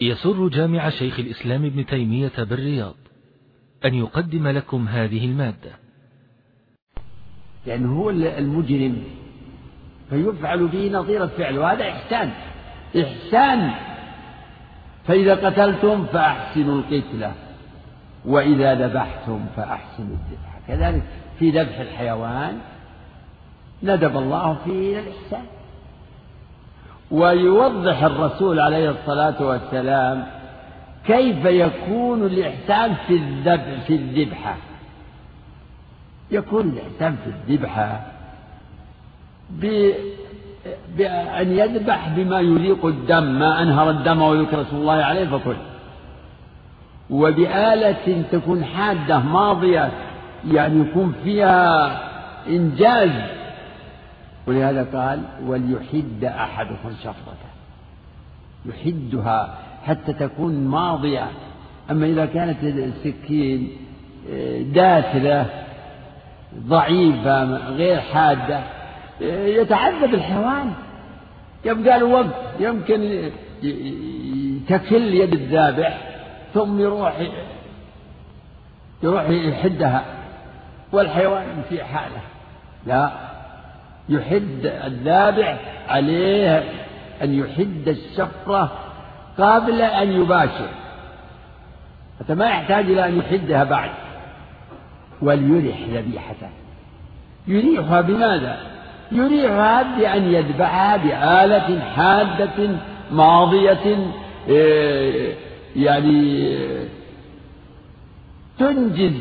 يسر جامع شيخ الإسلام ابن تيمية بالرياض أن يقدم لكم هذه المادة. لأنه هو المجرم. فيفعل به نظير الفعل وهذا إحسان. إحسان. فإذا قتلتم فأحسنوا القتلة وإذا ذبحتم فأحسنوا الذبح كذلك في ذبح الحيوان ندب الله فيه إلى الإحسان. ويوضح الرسول عليه الصلاة والسلام كيف يكون الإحسان في الذبح في الذبحة. يكون الإحسان في الذبحة بأن يذبح بما يليق الدم ما أنهر الدم ويذكر اسم الله عليه فكل وبآلة تكون حادة ماضية يعني يكون فيها إنجاز ولهذا قال وليحد أحدكم شفرته. يحدها حتى تكون ماضية. أما إذا كانت السكين آه، داثلة ضعيفة غير حادة آه، يتعذب الحيوان. يبقى له وقت يمكن تكل يد الذابح ثم يروح يروح يحدها والحيوان في حالة. لا يحد الذابح عليه أن يحد الشفرة قبل أن يباشر. حتى ما يحتاج إلى أن يحدها بعد. وليرح ذبيحته. يريحها بماذا؟ يريحها بأن يذبحها بآلة حادة ماضية إيه، يعني تنجز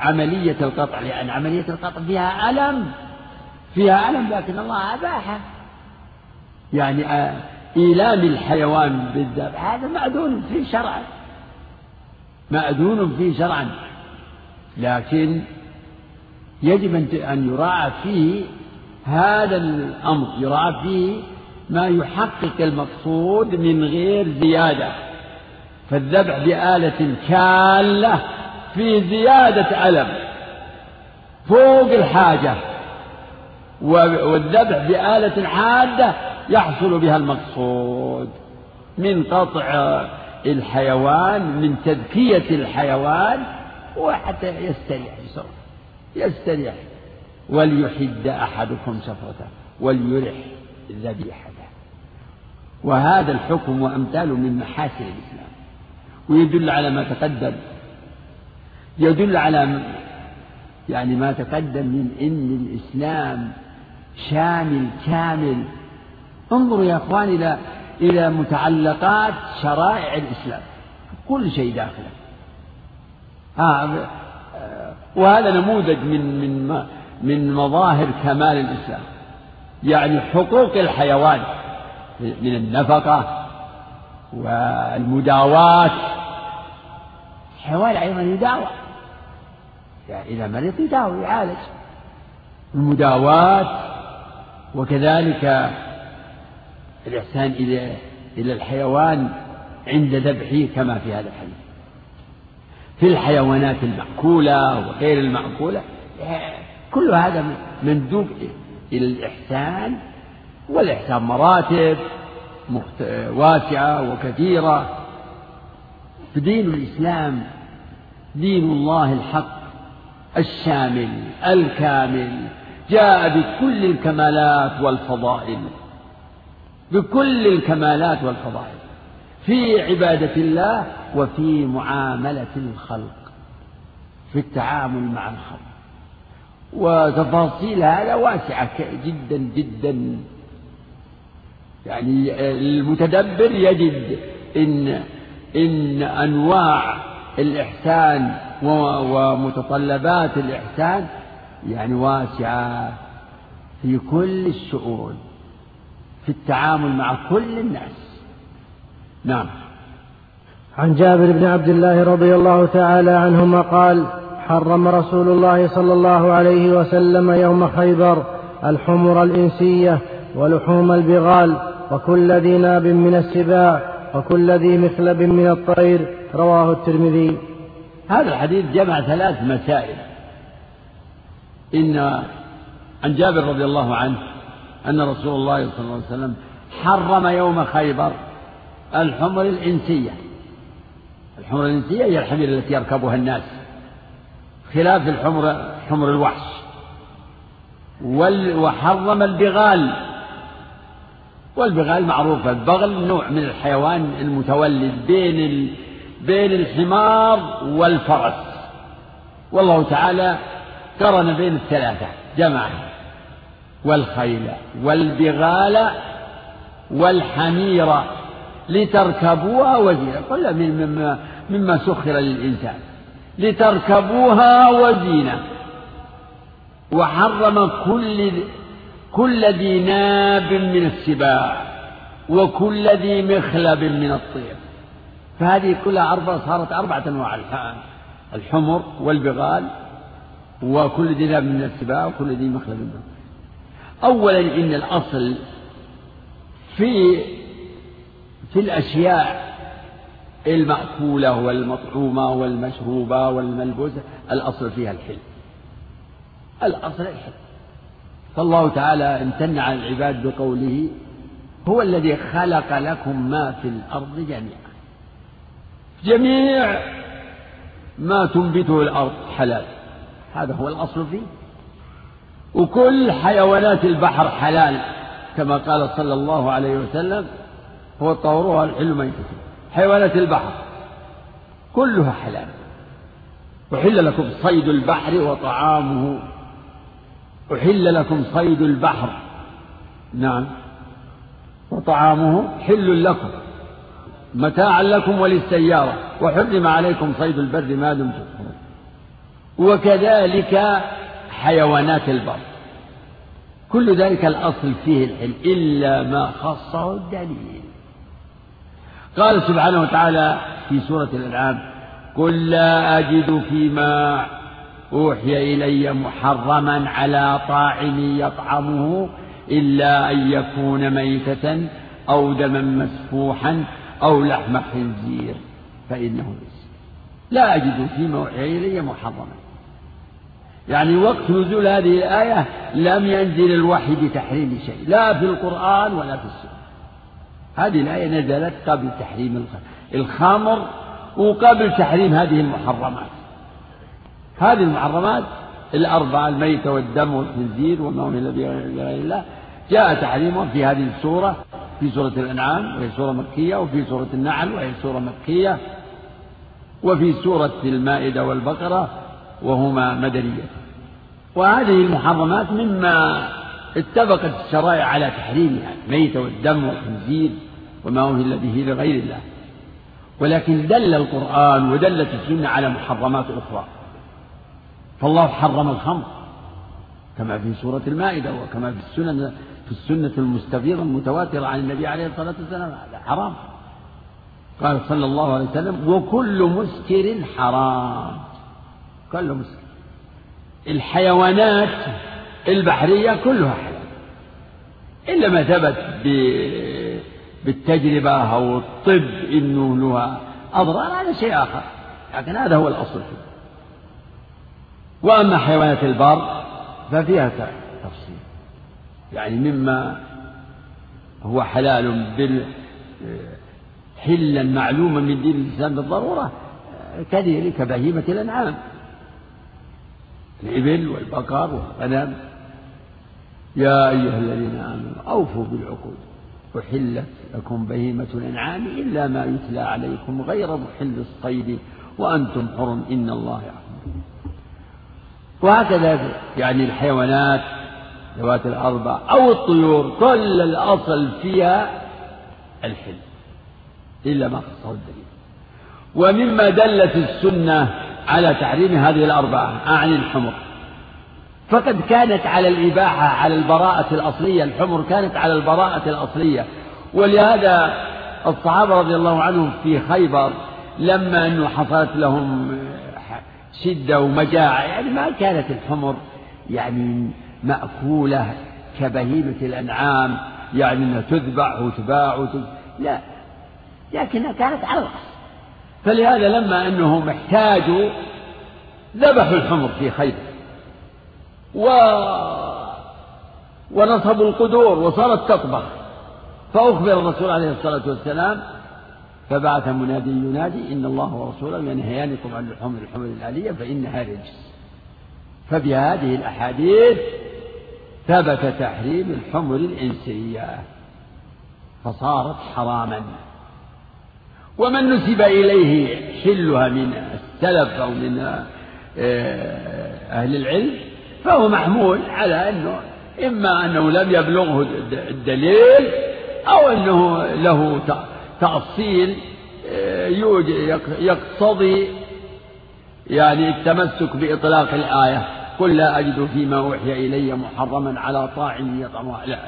عملية القطع لأن عملية القطع فيها ألم. فيها ألم لكن الله أباحه. يعني آه، إيلام الحيوان بالذبح هذا مأذون فيه شرعا. مأذون فيه شرعا. لكن يجب أن يراعى فيه هذا الأمر يراعى فيه ما يحقق المقصود من غير زيادة. فالذبح بآلة كالة في زيادة ألم فوق الحاجة. والذبح بآلة حادة يحصل بها المقصود من قطع الحيوان من تذكية الحيوان وحتى يستريح بسرعة يستريح. وليحد أحدكم شفرته وليرح ذبيحته. وهذا الحكم وأمثاله من محاسن الإسلام. ويدل على ما تقدم. يدل على يعني ما تقدم من إن الإسلام شامل كامل. انظروا يا اخوان إلى إلى متعلقات شرائع الإسلام. كل شيء داخله. آه وهذا نموذج من من من مظاهر كمال الإسلام. يعني حقوق الحيوان من النفقة والمداواة الحيوان أيضا يداوى. يعني إذا مرض يداوى يعالج. المداواة وكذلك الإحسان إلى إلى الحيوان عند ذبحه كما في هذا الحديث. في الحيوانات المأكولة وغير المأكولة كل هذا مندوب إلى الإحسان والإحسان مراتب واسعة وكثيرة. فدين الإسلام دين الله الحق الشامل الكامل. جاء بكل الكمالات والفضائل. بكل الكمالات والفضائل. في عبادة الله وفي معاملة الخلق. في التعامل مع الخلق. وتفاصيل هذا واسعة جدا جدا. يعني المتدبر يجد إن إن أنواع الإحسان ومتطلبات الإحسان يعني واسعة في كل الشؤون في التعامل مع كل الناس. نعم. عن جابر بن عبد الله رضي الله تعالى عنهما قال حرم رسول الله صلى الله عليه وسلم يوم خيبر الحمر الإنسية ولحوم البغال وكل ذي ناب من السباع وكل ذي مخلب من الطير رواه الترمذي. هذا الحديث جمع ثلاث مسائل. إن عن جابر رضي الله عنه أن رسول الله صلى الله عليه وسلم حرم يوم خيبر الحمر الإنسية. الحمر الإنسية هي الحمير التي يركبها الناس خلاف الحمر حمر الوحش. وحرم البغال. والبغال معروفة البغل نوع من الحيوان المتولد بين بين الحمار والفرس. والله تعالى قرن بين الثلاثة جمع والخيل والبغال والحمير لتركبوها وزينة كل مما مما سخر للإنسان. لتركبوها وزينة وحرم كل كل ذي ناب من السباع وكل ذي مخلب من الطير فهذه كلها أربعة صارت أربعة أنواع الحمر والبغال. وكل ذي ناب من السباع وكل ذي مخلب من الطير أولا إن الأصل في في الأشياء المأكولة والمطعومة والمشروبة والملبوسة الأصل فيها الحل. الأصل الحل. فالله تعالى امتن على العباد بقوله هو الذي خلق لكم ما في الأرض جميعا. جميع ما تنبته الأرض حلال. هذا هو الأصل فيه. وكل حيوانات البحر حلال كما قال صلى الله عليه وسلم هو طهورها الحل ميتته حيوانات البحر كلها حلال. أحل لكم صيد البحر وطعامه. أحل لكم صيد البحر. نعم. وطعامه حل لكم متاعا لكم وللسيارة. وحرم عليكم صيد البر ما دمتم. وكذلك حيوانات البر. كل ذلك الأصل فيه الحل إلا ما خصه الدليل. قال سبحانه وتعالى في سورة الأنعام قل لا أجد فيما أوحي إلي محرما على طاعم يطعمه إلا أن يكون ميتة أو دما مسفوحا أو لحم خنزير فإنه لا أجد فيما أوحي إلي محرما. يعني وقت نزول هذه الآية لم ينزل الوحي بتحريم شيء لا في القرآن ولا في السنة. هذه الآية نزلت قبل تحريم الخمر وقبل تحريم هذه المحرمات. هذه المحرمات الأربعة الميتة والدم والخنزير وما أهل بغير الله جاء تحريمها في هذه السورة في سورة الأنعام وهي سورة مكية وفي سورة النعل وهي سورة مكية وفي سورة المائدة والبقرة وهما مدنية وهذه المحرمات مما اتفقت الشرائع على تحريمها الميتة والدم والخنزير وما أهل به لغير الله. ولكن دل القرآن ودلت السنة على محرمات أخرى. فالله حرم الخمر كما في سورة المائدة وكما في السنن في السنة المستفيضة المتواترة عن النبي عليه الصلاة والسلام. هذا حرام. قال صلى الله عليه وسلم وكل مسكر حرام. كل مسكر الحيوانات البحرية كلها حلال إلا ما ثبت بالتجربة أو الطب إنه لها أضرار هذا شيء آخر. لكن هذا هو الأصل. فيه وأما حيوانات البر ففيها تفصيل. يعني مما هو حلال بال حلا معلوما من دين الإسلام بالضرورة كذلك بهيمة الأنعام. الإبل والبقر والغنم. يا أيها الذين آمنوا أوفوا بالعقود. أحلت لكم بهيمة الأنعام إلا ما يتلى عليكم غير محل الصيد وأنتم حرم. إن الله يحكم. وهكذا يعني الحيوانات ذوات الأربع أو الطيور كل الأصل فيها الحل. إلا ما خصه الدليل. ومما دلت السنة على تحريم هذه الأربعة أعني الحمر. فقد كانت على الإباحة على البراءة الأصلية الحمر كانت على البراءة الأصلية. ولهذا الصحابة رضي الله عنهم في خيبر لما أنه حصلت لهم شدة ومجاعة يعني ما كانت الحمر يعني مأكولة كبهيمة الأنعام يعني أنها تذبح وتباع وتذبح لا لكنها كانت على الأصل. فلهذا لما أنهم احتاجوا ذبحوا الحمر في خيبر. و ونصبوا القدور وصارت تطبخ. فأخبر الرسول عليه الصلاة والسلام فبعث منادي ينادي إن الله ورسوله ينهيانكم عن لحوم الحمر الآلية فإنها رجس فبهذه الأحاديث ثبت تحريم الحمر الإنسية. فصارت حراما. ومن نسب إليه حلها من السلف أو من آه، أهل العلم فهو محمول على أنه إما أنه لم يبلغه الدليل أو أنه له تأصيل آه، يقتضي يعني التمسك بإطلاق الآية. قل لا أجد فيما أوحي إلي محرما على طاعم يطعمها لا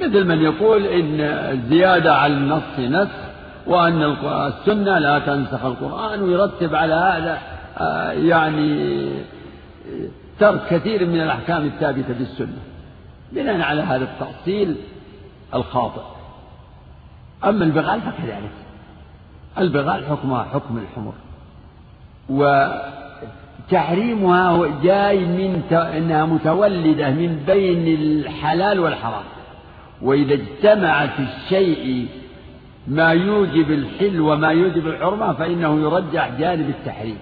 مثل من يقول إن الزيادة على النص نسخ وأن السنة لا تنسخ القرآن ويرتب على هذا آه، يعني ترك كثير من الأحكام الثابتة بالسنة بناء على هذا التأصيل الخاطئ. أما البغال فكذلك. البغال حكمها حكم الحمر وتحريمها جاي من أنها متولدة من بين الحلال والحرام. وإذا اجتمع في الشيء ما يوجب الحل وما يوجب الحرمة فإنه يرجح جانب التحريم.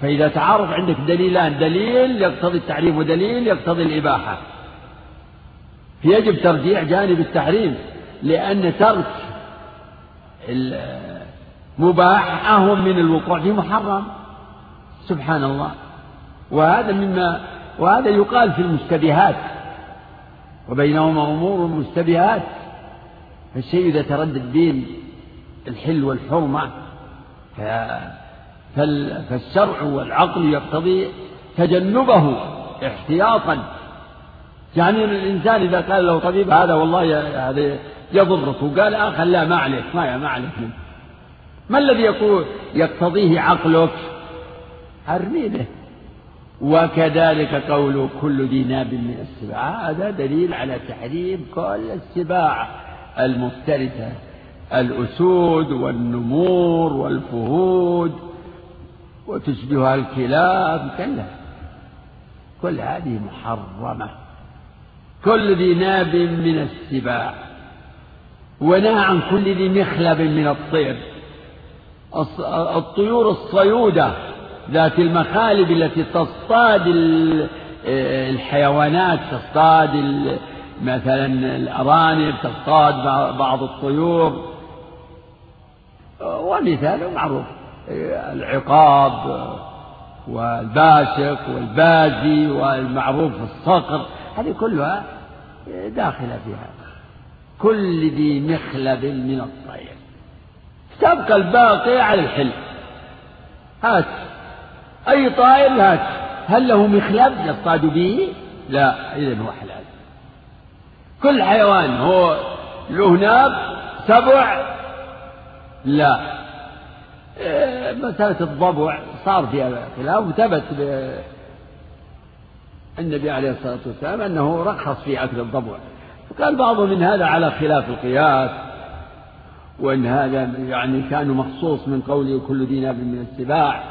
فإذا تعارض عندك دليلان دليل يقتضي التحريم ودليل يقتضي الإباحة. يجب ترجيح جانب التحريم لأن ترك المباح أهم من الوقوع في محرم. سبحان الله. وهذا مما وهذا يقال في المشتبهات وبينهما أمور مشتبهات فالشيء إذا تردد بين الحل والحرمة فالشرع والعقل يقتضي تجنبه احتياطا. يعني الإنسان إذا قال له طبيب هذا والله هذا يضرك وقال آخر لا ما عليك ما ما عليك. ما الذي يقول يقتضيه عقلك؟ أرمي به وكذلك قول كل ذي ناب من السباع. هذا دليل على تحريم كل السباع. المفترسة الأسود والنمور والفهود وتشبهها الكلاب كلا كل هذه محرمة. كل ذي ناب من السباع ونهى عن كل ذي مخلب من الطير. الطيور الصيودة ذات المخالب التي تصطاد الحيوانات تصطاد مثلا الأرانب تصطاد بعض الطيور. ومثاله معروف العقاب والباشق والبازي والمعروف الصقر هذه كلها داخلة في هذا كل ذي مخلب من الطير. تبقى الباقي على الحل. هات. أي طائر هات. هل له مخلب يصطاد به؟ لا إذا هو حلال. كل حيوان هو له ناب سبع لا. إيه، مسألة الضبع صار فيها خلاف وثبت النبي عليه الصلاة والسلام أنه رخص في أكل الضبع. وقال بعضهم إن هذا على خلاف القياس وإن هذا يعني كان مخصوص من قوله كل ذي ناب من السباع.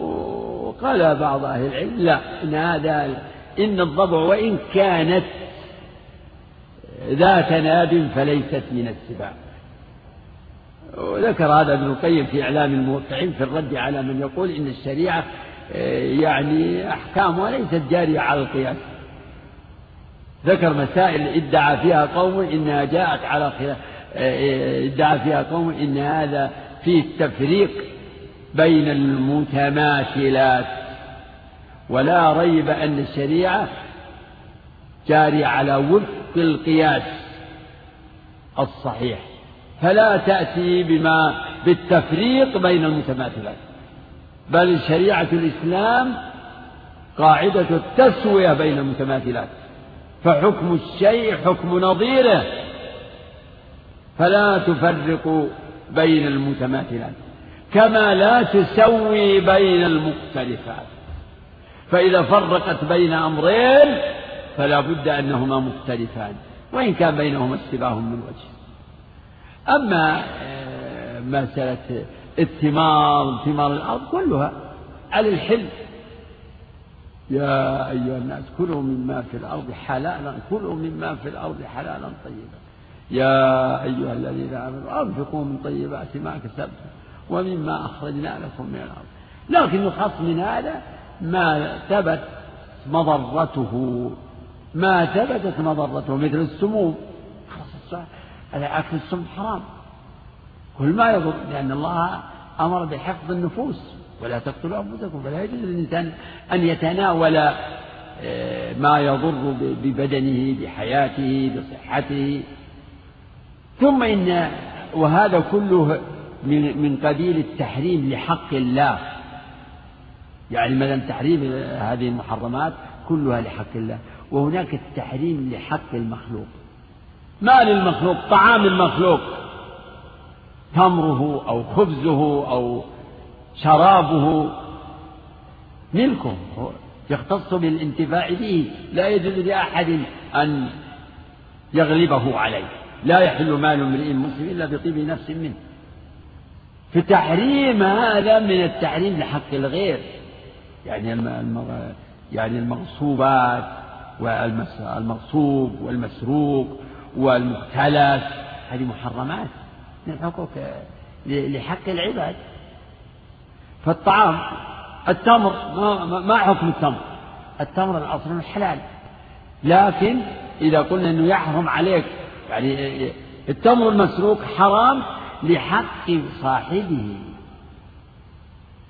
وقال بعض أهل العلم لا إن هذا إن الضبع وإن كانت ذات ناب فليست من السباع. وذكر هذا ابن القيم في إعلام الموقعين في الرد على من يقول إن الشريعة آه، يعني أحكامها ليست جارية على القياس. ذكر مسائل ادعى فيها قوم إنها جاءت على خلاف آه، ادعى فيها قوم إن هذا فيه التفريق بين المتماثلات. ولا ريب أن الشريعة جارية على وفق القياس الصحيح. فلا تأتي بما بالتفريق بين المتماثلات. بل شريعة الإسلام قاعدة التسوية بين المتماثلات. فحكم الشيء حكم نظيره. فلا تفرق بين المتماثلات. كما لا تسوي بين المختلفات. فإذا فرقت بين أمرين فلا بد أنهما مختلفان وإن كان بينهما اشتباه من وجه. أما آه، مسألة الثمار ثمار الأرض كلها على الحل. يا أيها الناس كلوا مما في الأرض حلالا كلوا مما في الأرض حلالا طيبا. يا أيها الذين آمنوا أنفقوا من طيبات ما كسبتم ومما أخرجنا لكم من الأرض. لكن يخص من هذا ما ثبت مضرته. ما ثبتت مضرته مثل السموم. أكل السم حرام. كل ما يضر لأن الله أمر بحفظ النفوس. ولا تقتلوا أنفسكم. فلا يجوز للإنسان أن يتناول آه، ما يضر ببدنه بحياته بصحته. ثم إن وهذا كله من من قبيل التحريم لحق الله. يعني مثلا تحريم هذه المحرمات كلها لحق الله. وهناك التحريم لحق المخلوق. ما للمخلوق طعام المخلوق. تمره أو خبزه أو شرابه. ملكه يختص بالانتفاع به. لا يجوز لأحد أن يغلبه عليه. لا يحل مال امرئ مسلم إلا بطيب نفس منه. في تحريم هذا من التحريم لحق الغير. يعني يعني المغصوبات. والمغصوب والمسروق والمختلس. هذه محرمات. من حقوق لحق العباد. فالطعام التمر ما حكم التمر؟ التمر الأصل حلال. لكن إذا قلنا أنه يحرم عليك يعني التمر المسروق حرام لحق صاحبه.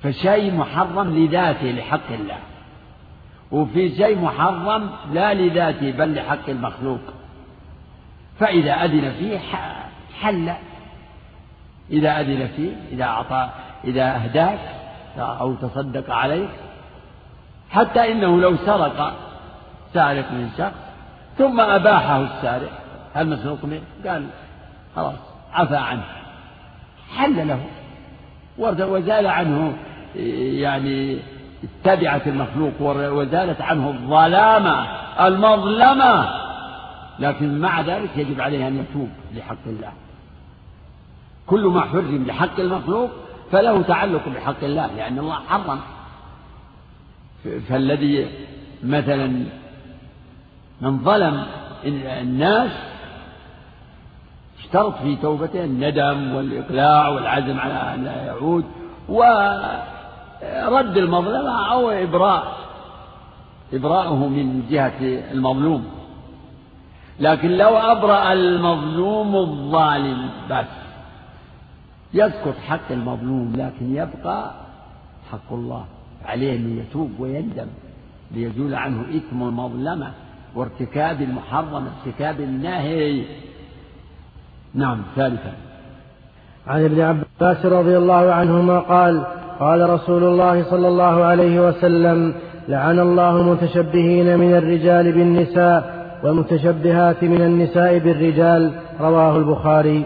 فشيء محرم لذاته لحق الله. وفي شيء محرم لا لذاته بل لحق المخلوق. فإذا أذن فيه حل. إذا أذن فيه إذا أعطى إذا أهداك أو تصدق عليك. حتى إنه لو سرق سارق من شخص ثم أباحه السارق. هل مسروق منه؟ قال خلاص عفى عنه. حل له. وزال عنه يعني اتبعت المخلوق وزالت عنه الظلامة المظلمة. لكن مع ذلك يجب عليه أن يتوب لحق الله. كل ما حرم لحق المخلوق فله تعلق بحق الله لأن الله حرم. فالذي مثلا من ظلم الناس اشترط في توبته الندم والإقلاع والعزم على أن لا يعود ورد المظلمة أو إبراء. إبراءه من جهة المظلوم. لكن لو أبرأ المظلوم الظالم بس. يسقط حق المظلوم لكن يبقى حق الله. عليه أن يتوب ويندم ليزول عنه إثم المظلمة وارتكاب المحرم ارتكاب الناهي نعم ثالثا. عن ابن عباس رضي الله عنهما قال قال رسول الله صلى الله عليه وسلم لعن الله المتشبهين من الرجال بالنساء والمتشبهات من النساء بالرجال. رواه البخاري.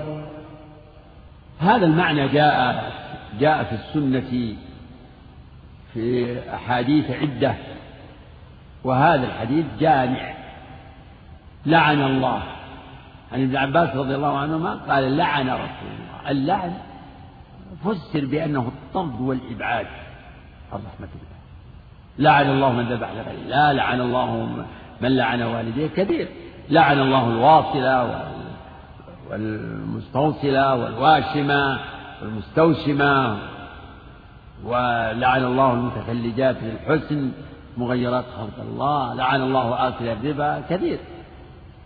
هذا المعنى جاء جاء في السنة في أحاديث عدة وهذا الحديث جامع. لعن الله. عن ابن عباس رضي الله عنهما قال لعن رسول الله. اللعن فسر بأنه الطرد والإبعاد عن رحمة الله. لعن الله من ذبح لغير الله لعن الله من لعن والديه كثير لعن الله الواصلة والمستوصلة والواشمة والمستوشمة ولعن الله المتفلجات للحسن مغيرات خلق الله لعن الله آكل الربا كثير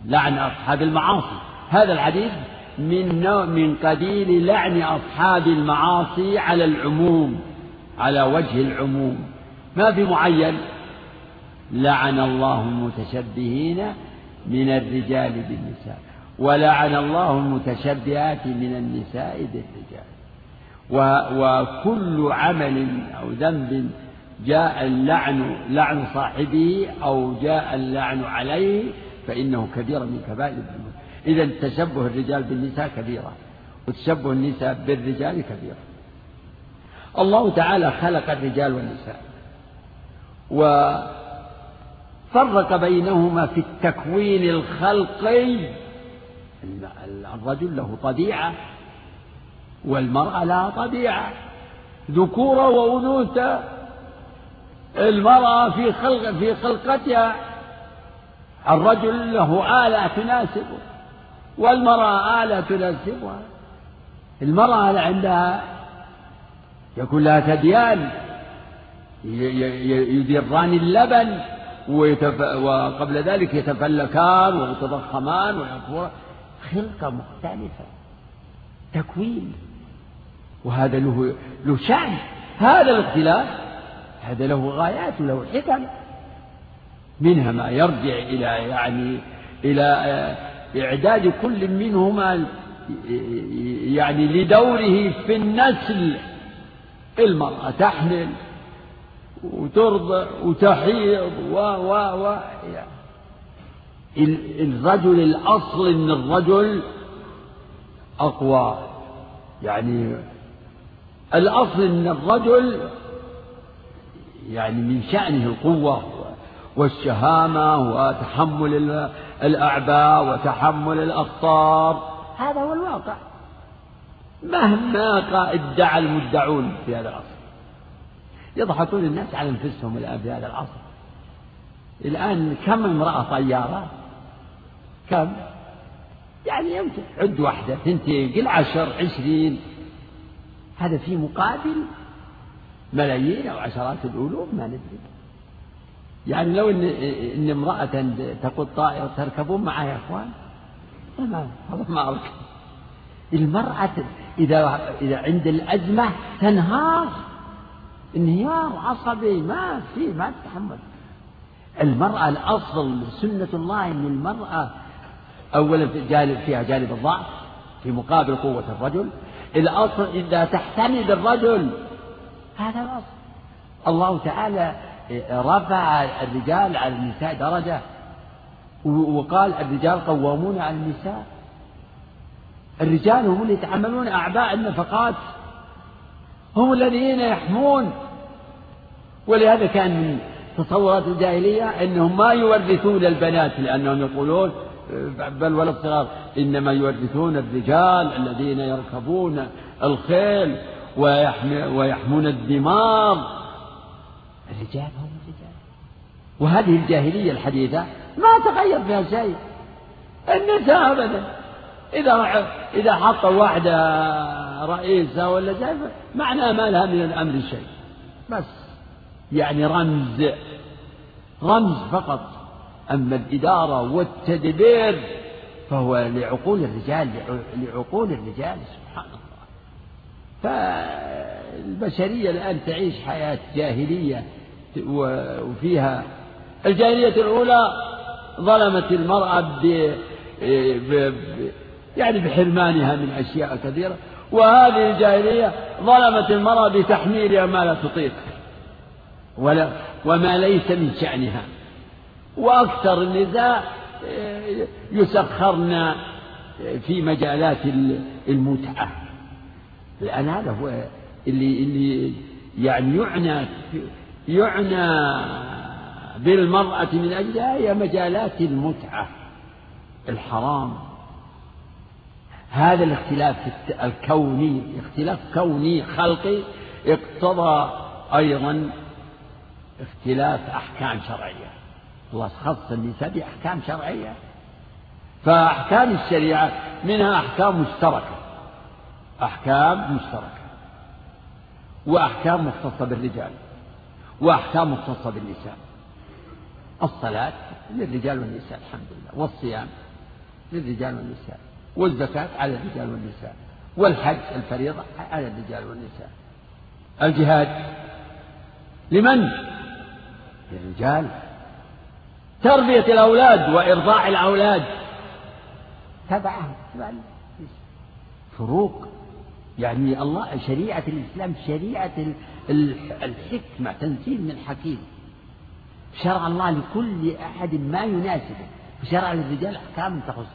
لعن أصحاب المعاصي. هذا الحديث من نوع من قبيل لعن أصحاب المعاصي على العموم على وجه العموم. ما في معين؟ لعن الله المتشبهين من الرجال بالنساء ولعن الله المتشبهات من النساء بالرجال. وكل عمل أو ذنب جاء اللعن لعن صاحبه أو جاء اللعن عليه فإنه كبيرة من كبائر الذنوب. إذا تشبه الرجال بالنساء كبيرة وتشبه النساء بالرجال كبيرة. الله تعالى خلق الرجال والنساء وفرق بينهما في التكوين الخلقي. الرجل له طبيعة والمرأة لها طبيعة ذكورة وأنوثة. المرأة في خلق في خلقتها الرجل له آلة تناسبه. والمرأة آلة تناسبها المرأة عندها يكون لها ثديان يدران اللبن ويتف... وقبل ذلك يتفلكان ويتضخمان ويكبران خلقة مختلفة تكوين. وهذا له له شأن. هذا الاختلاف هذا له غايات وله حكم. منها ما يرجع إلى يعني إلى آه، إعداد كل منهما يعني لدوره في النسل. المرأة تحمل وترضع وتحيض و و و الرجل الأصل أن الرجل أقوى. يعني الأصل أن الرجل يعني من شأنه القوة. والشهامة وتحمل الأعباء وتحمل الأخطار. هذا هو الواقع. مهما ادعى المدعون في هذا العصر. يضحكون الناس على أنفسهم الآن في هذا العصر. الآن كم امرأة طيارة؟ كم؟ يعني يمكن عد واحدة ثنتين قل عشر عشرين. هذا في مقابل ملايين أو عشرات الألوف ما ندري. يعني لو إن, إن امرأة تقود طائرة تركبون معها يا إخوان ما هذا ما أركب المرأة إذا إذا عند الأزمة تنهار انهيار عصبي ما في ما تتحمل. المرأة الأصل سنة الله أن المرأة أولا جانب فيها جانب الضعف في مقابل قوة الرجل. الأصل إذا تحتمد الرجل هذا الأصل. الله تعالى رفع الرجال على النساء درجة. وقال الرجال قوامون على النساء. الرجال هم اللي يتحملون أعباء النفقات. هم الذين يحمون. ولهذا كان من تصورات الجاهلية أنهم ما يورثون البنات لأنهم يقولون بل ولا الصغار إنما يورثون الرجال الذين يركبون الخيل ويحمون الدماغ. الرجال هم الرجال. وهذه الجاهلية الحديثة ما تغير فيها شيء. النساء أبدا. إذا إذا حط واحدة رئيسة ولا شيء معناه ما لها من الأمر شيء. بس. يعني رمز. رمز فقط. أما الإدارة والتدبير فهو لعقول الرجال لعقول الرجال سبحان الله. فالبشرية الآن تعيش حياة جاهلية وفيها الجاهلية الأولى ظلمت المرأة ب... ب... يعني بحرمانها من أشياء كثيرة وهذه الجاهلية ظلمت المرأة بتحميلها ما لا تطيق ولا وما ليس من شأنها. وأكثر النساء يسخرن في مجالات المتعة. لأن هذا هو اللي اللي يعني يعنى يعنى بالمرأة من أجلها هي مجالات المتعة الحرام. هذا الاختلاف الكوني اختلاف كوني خلقي اقتضى أيضا اختلاف أحكام شرعية. الله خص النساء بأحكام شرعية. فأحكام الشريعة منها أحكام مشتركة. أحكام مشتركة وأحكام مختصة بالرجال وأحكام مختصة بالنساء. الصلاة للرجال والنساء الحمد لله. والصيام للرجال والنساء. والزكاة على الرجال والنساء. والحج الفريضة على الرجال والنساء. الجهاد لمن؟ للرجال. تربية الأولاد وإرضاع الأولاد. تبعهم فروق. يعني الله شريعة الإسلام شريعة الحكمة تنزيل من حكيم. شرع الله لكل أحد ما يناسبه. وشرع للرجال أحكام تخص.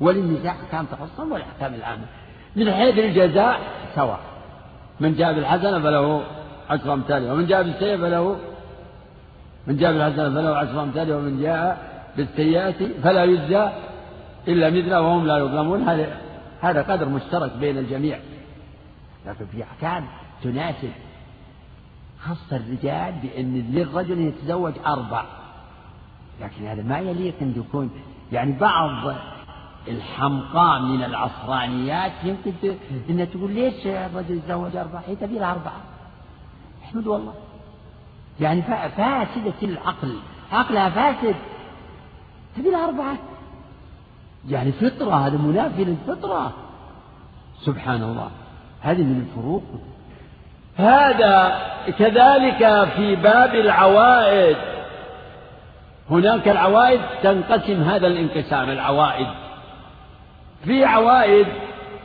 وللنساء أحكام تخصهم والأحكام العامة. من حيث الجزاء سواء. من جاء بالحسنة فله عشر أمثالها. ومن جاء بالسيئة فله من جاء بالحسنة فله عشر أمثالها. ومن جاء بالسيئة فلا يجزى إلا مثله وهم لا يظلمون. هذا هذا قدر مشترك بين الجميع لكن في أحكام تناسب خص الرجال بأن للرجل يتزوج أربع لكن هذا ما يليق أن يكون يعني بعض الحمقاء من العصرانيات يمكن انها تقول ليش الرجل يتزوج اربعه؟ هي تبي أربعة. احمد والله. يعني فاسدة العقل، عقلها فاسد. تبي أربعة. يعني فطرة هذا منافي للفطرة. سبحان الله. هذه من الفروق. هذا كذلك في باب العوائد هناك العوائد تنقسم هذا الانقسام العوائد في عوائد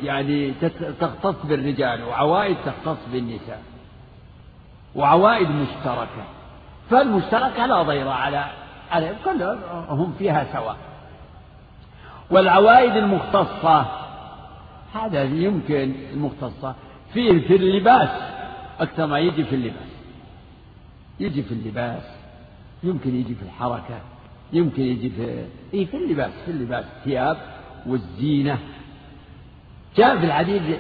يعني تختص بالرجال وعوائد تختص بالنساء وعوائد مشتركة فالمشتركة لا ضير على على كلهم فيها سواء والعوائد المختصة. هذا يمكن المختصة. فيه في اللباس. أكثر ما يجي في اللباس. يجي في اللباس. يمكن يجي في الحركة. يمكن يجي في إيه في اللباس. في اللباس. ثياب والزينة. جاء في الحديث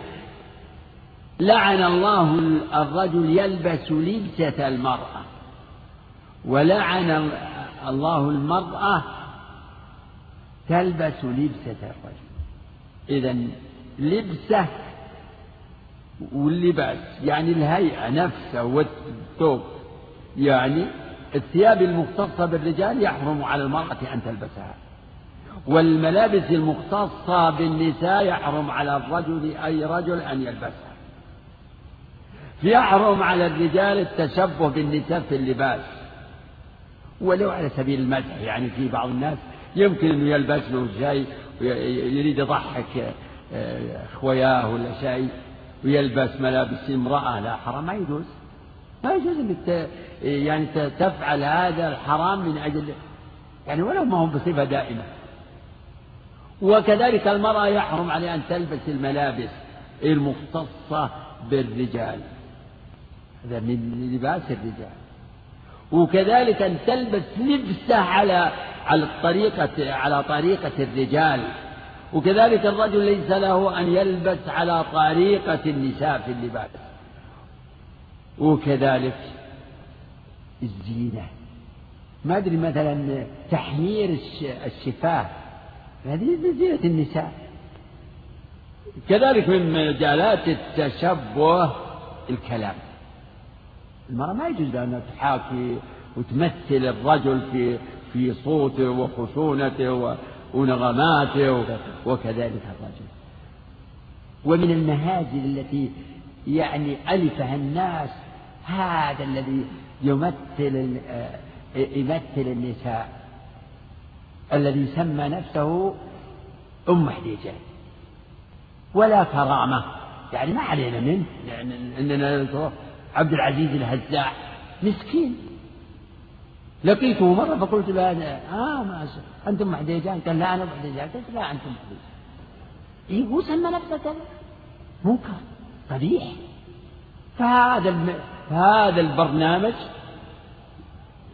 لعن الله الرجل يلبس لبسة المرأة. ولعن الله المرأة تلبس لبسة الرجل. إذا لبسة واللباس يعني الهيئة نفسه والثوب يعني الثياب المختصة بالرجال يحرم على المرأة أن تلبسها. والملابس المختصة بالنساء يحرم على الرجل أي رجل أن يلبسها. يحرم على الرجال التشبه بالنساء في اللباس. ولو على سبيل المدح يعني في بعض الناس يمكن أنه يلبس له شيء يريد يضحك آه، خوياه ولا شيء ويلبس ملابس امرأة لا حرام ما يجوز. ما يجوز إنك يعني تفعل هذا الحرام من أجل يعني ولو ما هو بصفة دائمة. وكذلك المرأة يحرم عليها أن تلبس الملابس المختصة بالرجال. هذا من لباس الرجال. وكذلك أن تلبس لبسة على على الطريقة على طريقة الرجال. وكذلك الرجل ليس له أن يلبس على طريقة النساء في اللباس. وكذلك الزينة. ما أدري مثلا تحمير الشفاة. هذه زينة النساء. كذلك من مجالات التشبه الكلام. المرأة ما يجوز لها أن تحاكي وتمثل الرجل في في صوته وخشونته ونغماته وكذلك الرجل. ومن المهازل التي يعني ألفها الناس هذا الذي يمثل يمثل النساء. الذي سمى نفسه أم حديجة. ولا كرامة. يعني ما علينا منه يعني إننا عبد العزيز الهزاع. مسكين. لقيته مرة فقلت له آه ما أنتم محديجان قال لا أنا محديجان قلت لا أنتم محديجان إيه هو سمى نفسه كذا؟ منكر قبيح فهذا الم... هذا البرنامج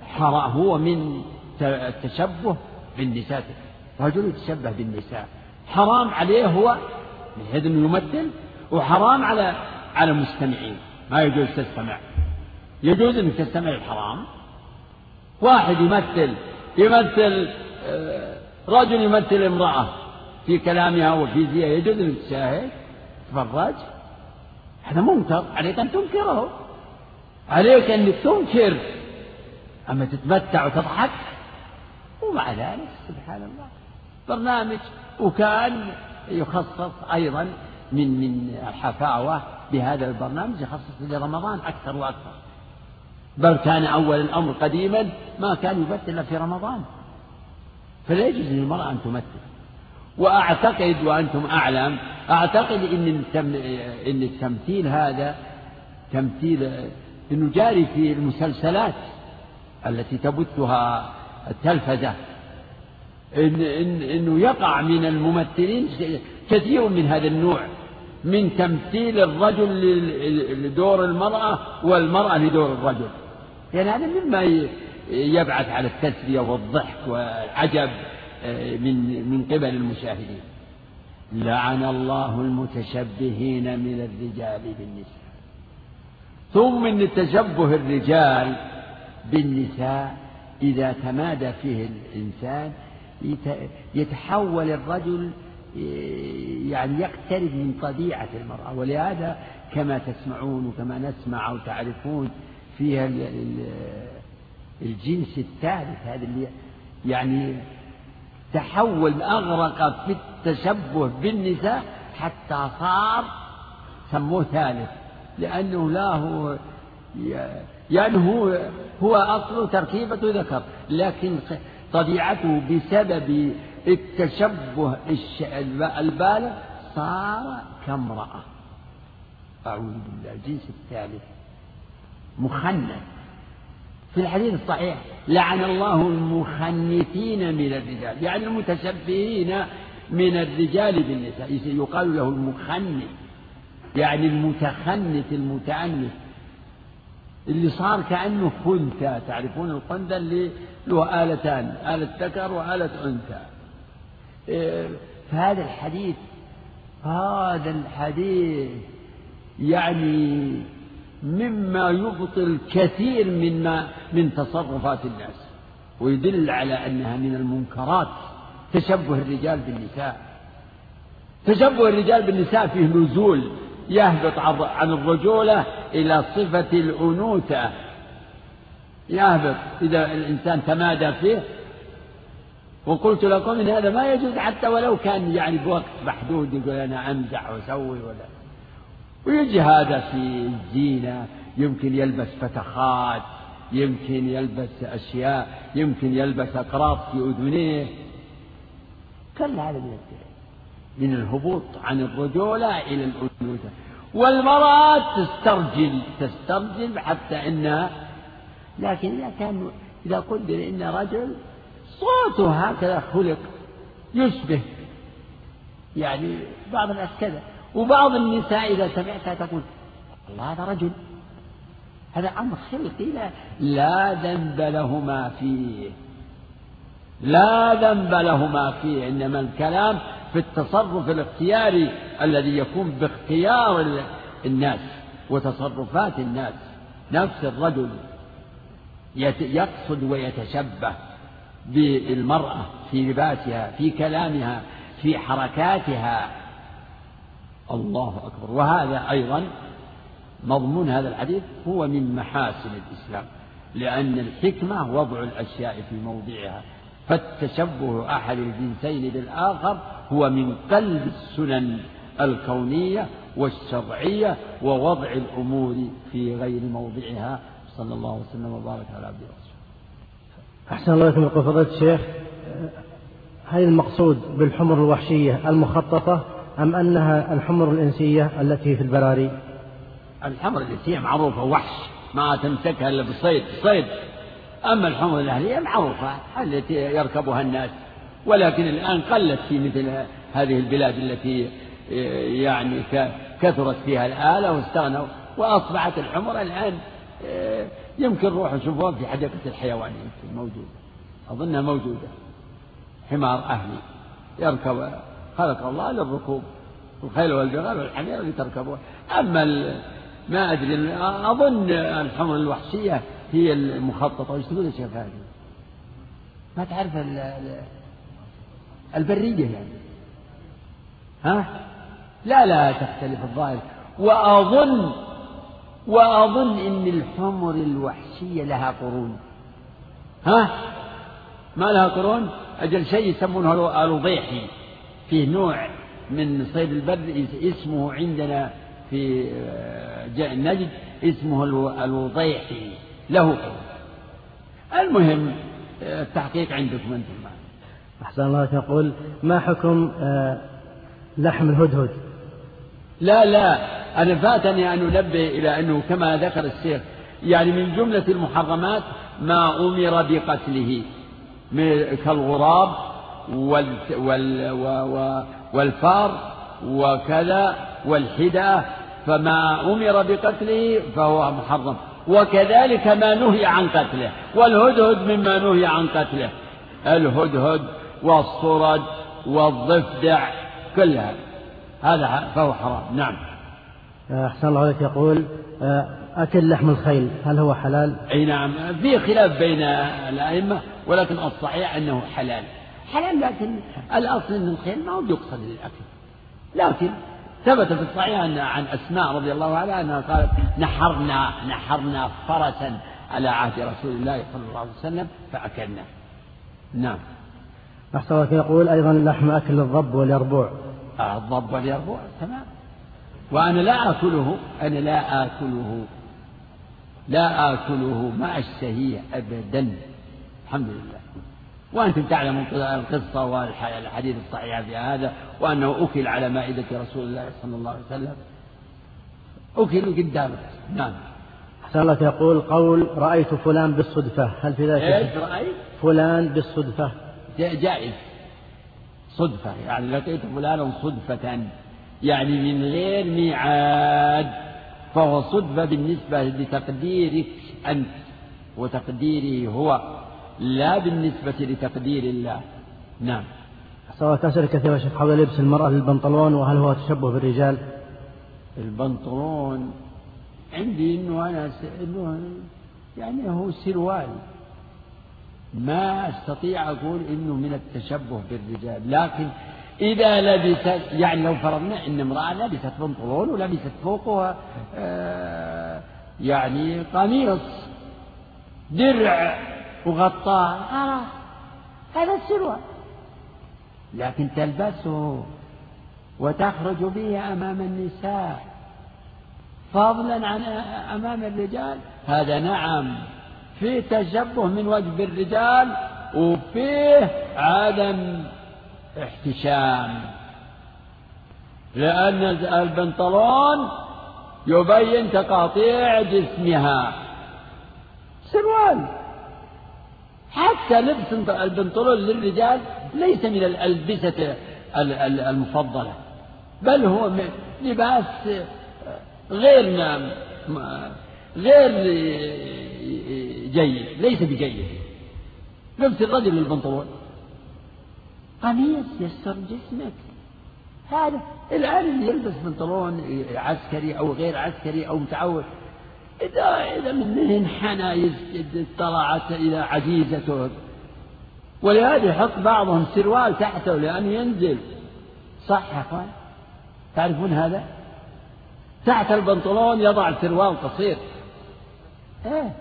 حرام هو من التشبه بالنساء. رجل يتشبه بالنساء. حرام عليه هو من حيث انه يمثل وحرام على على المستمعين. ما يجوز تستمع. يجوز إنك تستمع الحرام. واحد يمثل يمثل آه، رجل يمثل امرأة في كلامها وفي زيها يجوز انك تشاهد؟ تفرج؟ هذا منكر عليك أن تنكره. عليك انك تنكر. أما تتمتع وتضحك ومع ذلك سبحان الله. برنامج وكان يخصص أيضا من من الحفاوة بهذا البرنامج يخصص لرمضان أكثر وأكثر. بل كان أول الأمر قديما ما كان يبث إلا في رمضان. فلا يجوز للمرأة أن تمثل. وأعتقد وأنتم أعلم أعتقد إن إن التمثيل هذا تمثيل إنه جاري في المسلسلات التي تبثها التلفزة إن إن إنه يقع من الممثلين كثير من هذا النوع من تمثيل الرجل لدور المرأة والمرأة لدور الرجل. يعني هذا مما يبعث على التسلية والضحك والعجب آه، من من قبل المشاهدين. لعن الله المتشبهين من الرجال بالنساء. ثم من تشبه الرجال بالنساء إذا تمادى فيه الإنسان يتحول الرجل يعني يقترب من طبيعة المرأة. ولهذا كما تسمعون وكما نسمع أو تعرفون فيها الجنس الثالث هذا اللي يعني تحول أغرق في التشبه بالنساء حتى صار سموه ثالث لأنه لا هو يعني هو هو أصله تركيبة ذكر لكن طبيعته بسبب التشبه البالغ صار كامرأة. أعوذ بالله الجنس الثالث. مخنث. في الحديث الصحيح لعن الله المخنثين من الرجال يعني المتشبهين من الرجال بالنساء. يقال له المخنث يعني المتخنث المتعنف اللي صار كأنه خنثى تعرفون الخنثى اللي له آلتان آلة ذكر وآلة أنثى. إيه، فهذا الحديث هذا الحديث يعني مما يبطل كثير من ما من تصرفات الناس ويدل على أنها من المنكرات. تشبه الرجال بالنساء. تشبه الرجال بالنساء فيه نزول يهبط عن الرجولة إلى صفة الأنوثة. يهبط إذا الإنسان تمادى فيه. وقلت لكم إن هذا ما يجوز حتى ولو كان يعني بوقت محدود يقول أنا أمزح وأسوي ولا ويجي هذا في الزينة يمكن يلبس فتخات يمكن يلبس أشياء يمكن يلبس أقراط في أذنيه. كل هذا من من الهبوط عن الرجولة إلى الأنوثة. والمرأة تسترجل تسترجل حتى إنها لكن إذا كان إذا قدر إن رجل صوته هكذا خلق يشبه. يعني بعض الناس كذا وبعض النساء إذا سمعتها تقول الله هذا رجل. هذا أمر خلقي لا, لا ذنب لهما فيه. لا ذنب لهما فيه إنما الكلام في التصرف الاختياري الذي يكون باختيار الناس وتصرفات الناس. نفس الرجل يقصد ويتشبه بالمرأة في لباسها في كلامها في حركاتها. الله أكبر. وهذا أيضا مضمون هذا الحديث هو من محاسن الإسلام لأن الحكمة وضع الأشياء في موضعها. فالتشبه أحد الجنسين بالآخر هو من قلب السنن الكونية والشرعية ووضع الأمور في غير موضعها. صلى الله وسلم وبارك على عبده ورسوله. أحسن الله إليكم. فضيلة الشيخ هل المقصود بالحمر الوحشية المخططة أم أنها الحمر الإنسية التي في البراري؟ الحمر الإنسية معروفة وحش ما تمسكها إلا بالصيد صيد أما الحمر الأهلية معروفة التي يركبها الناس. ولكن الآن قلت في مثل هذه البلاد التي يعني كثرت فيها الآلة واستغنوا وأصبحت الحمر الآن يمكن روحوا شوفوها في حديقة الحيوان يمكن موجودة أظنها موجودة. حمار أهلي يركب خلق الله للركوب الخيل والبغال والحمير اللي تركبوها أما ما أدري أظن الحمر الوحشية هي المخططة وش تقول يا شيخ هذه؟ ما تعرف البرية يعني ها؟ لا لا تختلف الظاهر وأظن وأظن إن الحمر الوحشية لها قرون ها؟ ما لها قرون؟ أجل شيء يسمونه الوضيحي فيه نوع من صيد البر اسمه عندنا في آه، نجد اسمه الوضيحي له المهم آه، التحقيق عندكم أنتم أحسن الله يقول ما حكم آه، لحم الهدهد؟ لا لا أنا فاتني أن أنبه إلى أنه كما ذكر الشيخ يعني من جملة المحرمات ما أمر بقتله كالغراب والفار وكذا والحدى فما أمر بقتله فهو محرم. وكذلك ما نهي عن قتله. والهدهد مما نهي عن قتله. الهدهد والصرد والضفدع كلها هذا. فهو حرام. نعم. أحسن الله عليك. يقول أكل لحم الخيل هل هو حلال؟ أي نعم. في خلاف بين الأئمة ولكن الصحيح أنه حلال. حلال لكن الأصل أن الخيل ما هو يقصد للأكل لكن ثبت في الصحيح أن عن أسماء رضي الله عنها أنها قالت نحرنا نحرنا فرسا على عهد رسول الله صلى الله عليه وسلم فأكلنا نعم. أحسن يقول أيضا لحم أكل الضب واليربوع. آه الضب واليربوع تمام. وأنا لا آكله أنا لا آكله. لا آكله ما أشتهيه أبدا. الحمد لله. وأنتم تعلمون القصة والحديث الصحيح في هذا وأنه أكل على مائدة رسول الله صلى الله عليه وسلم. أكل قدامك نعم. أحسن الله يقول قول رأيت فلان بالصدفة. هل في ذلك إيش رأيت؟ فلان بالصدفة. جائز. صدفة. يعني لقيت فلانا صدفة. يعني من غير ميعاد. فهو صدفة بالنسبة لتقديرك أنت. وتقديره هو. لا بالنسبة لتقدير الله. نعم. سواء أسئلة كثيرة شيخ. حول لبس المرأة للبنطلون وهل هو تشبه بالرجال؟ البنطلون عندي إنه أنا إنه يعني هو سروال. ما أستطيع أقول إنه من التشبه بالرجال. لكن إذا لبست يعني لو فرضنا إن امرأة لبست بنطلون ولبست فوقها آه يعني قميص درع وغطاه. خلاص. هذا السروال. لكن تلبسه وتخرج به أمام النساء. فضلا عن أمام الرجال. هذا نعم. فيه تشبه من وجه بالرجال وفيه عدم احتشام. لأن البنطلون يبين تقاطيع جسمها. سروال. حتى لبس البنطلون للرجال ليس من الألبسة المفضلة بل هو لباس غير غير جيد ليس بجيد. لبس الرجل للبنطلون. قميص يستر جسمك. هذا الآن اللي يلبس بنطلون عسكري أو غير عسكري أو متعود إذا إذا من انحنى اطلعت إلى عجيزته ولهذا يحط بعضهم سروال تحته لأنه ينزل. صح يا أخوان؟ تعرفون هذا؟ تحت البنطلون يضع سروال قصير. إيه؟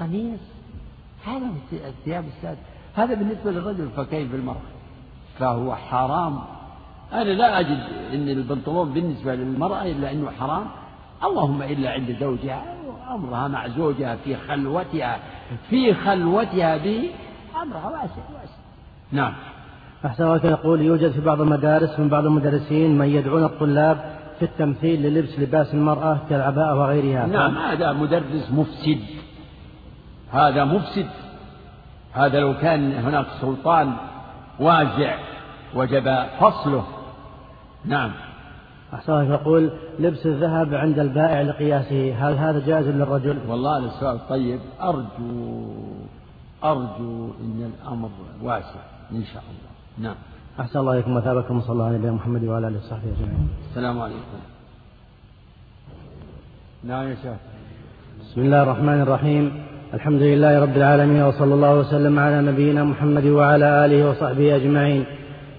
قميص هذا الثياب السادسة هذا بالنسبة للرجل فكيف بالمرأة. فهو حرام. أنا لا أجد أن البنطلون بالنسبة للمرأة إلا أنه حرام. اللهم إلا عند زوجها أمرها مع زوجها في خلوتها في خلوتها به أمرها واسع واسع نعم. أحسن الله يقول يوجد في بعض المدارس من بعض المدرسين من يدعون الطلاب في التمثيل للبس لباس المرأة كالعباءة وغيرها. نعم هذا مدرس مفسد. هذا مفسد. هذا لو كان هناك سلطان واجع وجب فصله. نعم. أحسن يقول لبس الذهب عند البائع لقياسه هل هذا جائز للرجل؟ والله السؤال طيب أرجو أرجو أن الأمر واسع إن شاء الله نعم أحسن الله إليكم وثابكم صلى الله عليه محمد وعلى آله وصحبه أجمعين. السلام عليكم. نعم يا شيخ. بسم الله الرحمن الرحيم. الحمد لله رب العالمين وصلى الله وسلم على نبينا محمد وعلى آله وصحبه أجمعين.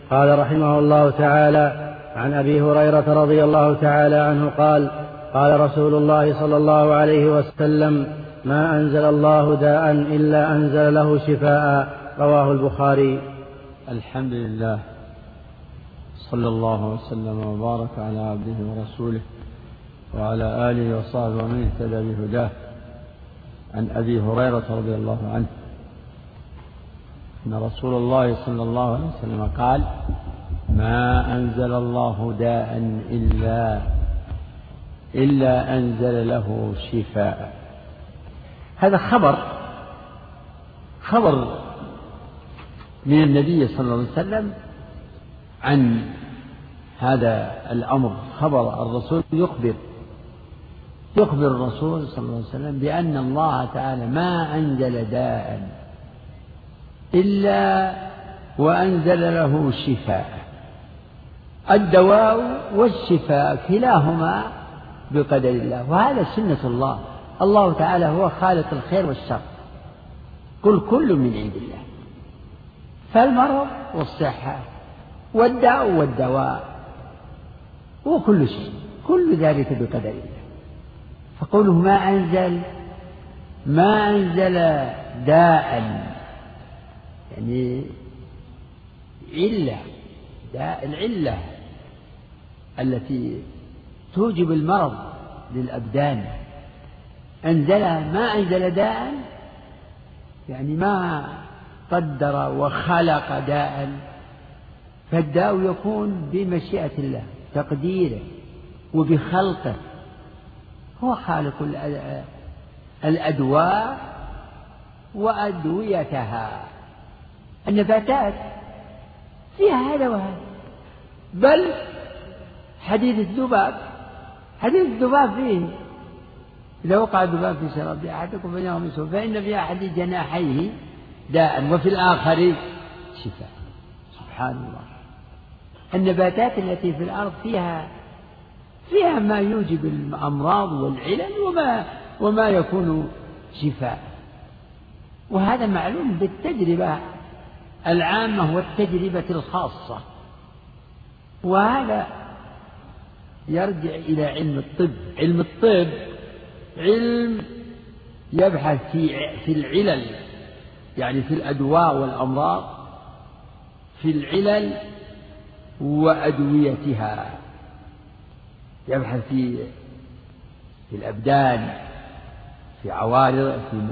قال رحمه الله تعالى عن أبي هريرة رضي الله تعالى عنه قال قال رسول الله صلى الله عليه وسلم ما أنزل الله داء إلا أنزل له شفاء. رواه البخاري. الحمد لله. صلى الله وسلم وبارك على عبده ورسوله وعلى آله وصحبه ومن اهتدى بهداه. عن أبي هريرة رضي الله عنه. أن رسول الله صلى الله عليه وسلم قال ما أنزل الله داء إلا إلا أنزل له شفاء. هذا خبر خبر من النبي صلى الله عليه وسلم عن هذا الأمر. خبر الرسول يخبر يخبر الرسول صلى الله عليه وسلم بأن الله تعالى ما أنزل داء إلا وأنزل له شفاء. الدواء والشفاء كلاهما بقدر الله وهذا سنة الله. الله تعالى هو خالق الخير والشر قل كل من عند الله فالمرض والصحة والداء والدواء وكل شيء كل ذلك بقدر الله. فقوله ما أنزل ما أنزل داء يعني علة داء العلة. التي توجب المرض للأبدان. أنزلها ما أنزل داء؟ يعني ما قدر وخلق داء. فالداء يكون بمشيئة الله تقديره وبخلقه. هو خالق الأدواء وأدويتها. النباتات فيها هذا وهذا. بل حديث الذباب. حديث الذباب فيه. إذا وقع الذباب في شراب أحدكم فإنه فإن في أحد جناحيه داء وفي الآخر شفاء. سبحان الله. النباتات التي في الأرض فيها فيها ما يوجب الأمراض والعلل وما وما يكون شفاء. وهذا معلوم بالتجربة العامة والتجربة الخاصة. وهذا يرجع إلى علم الطب. علم الطب علم يبحث في في العلل يعني في الأدواء والأمراض في العلل وأدويتها. يبحث في في الأبدان في عوارض في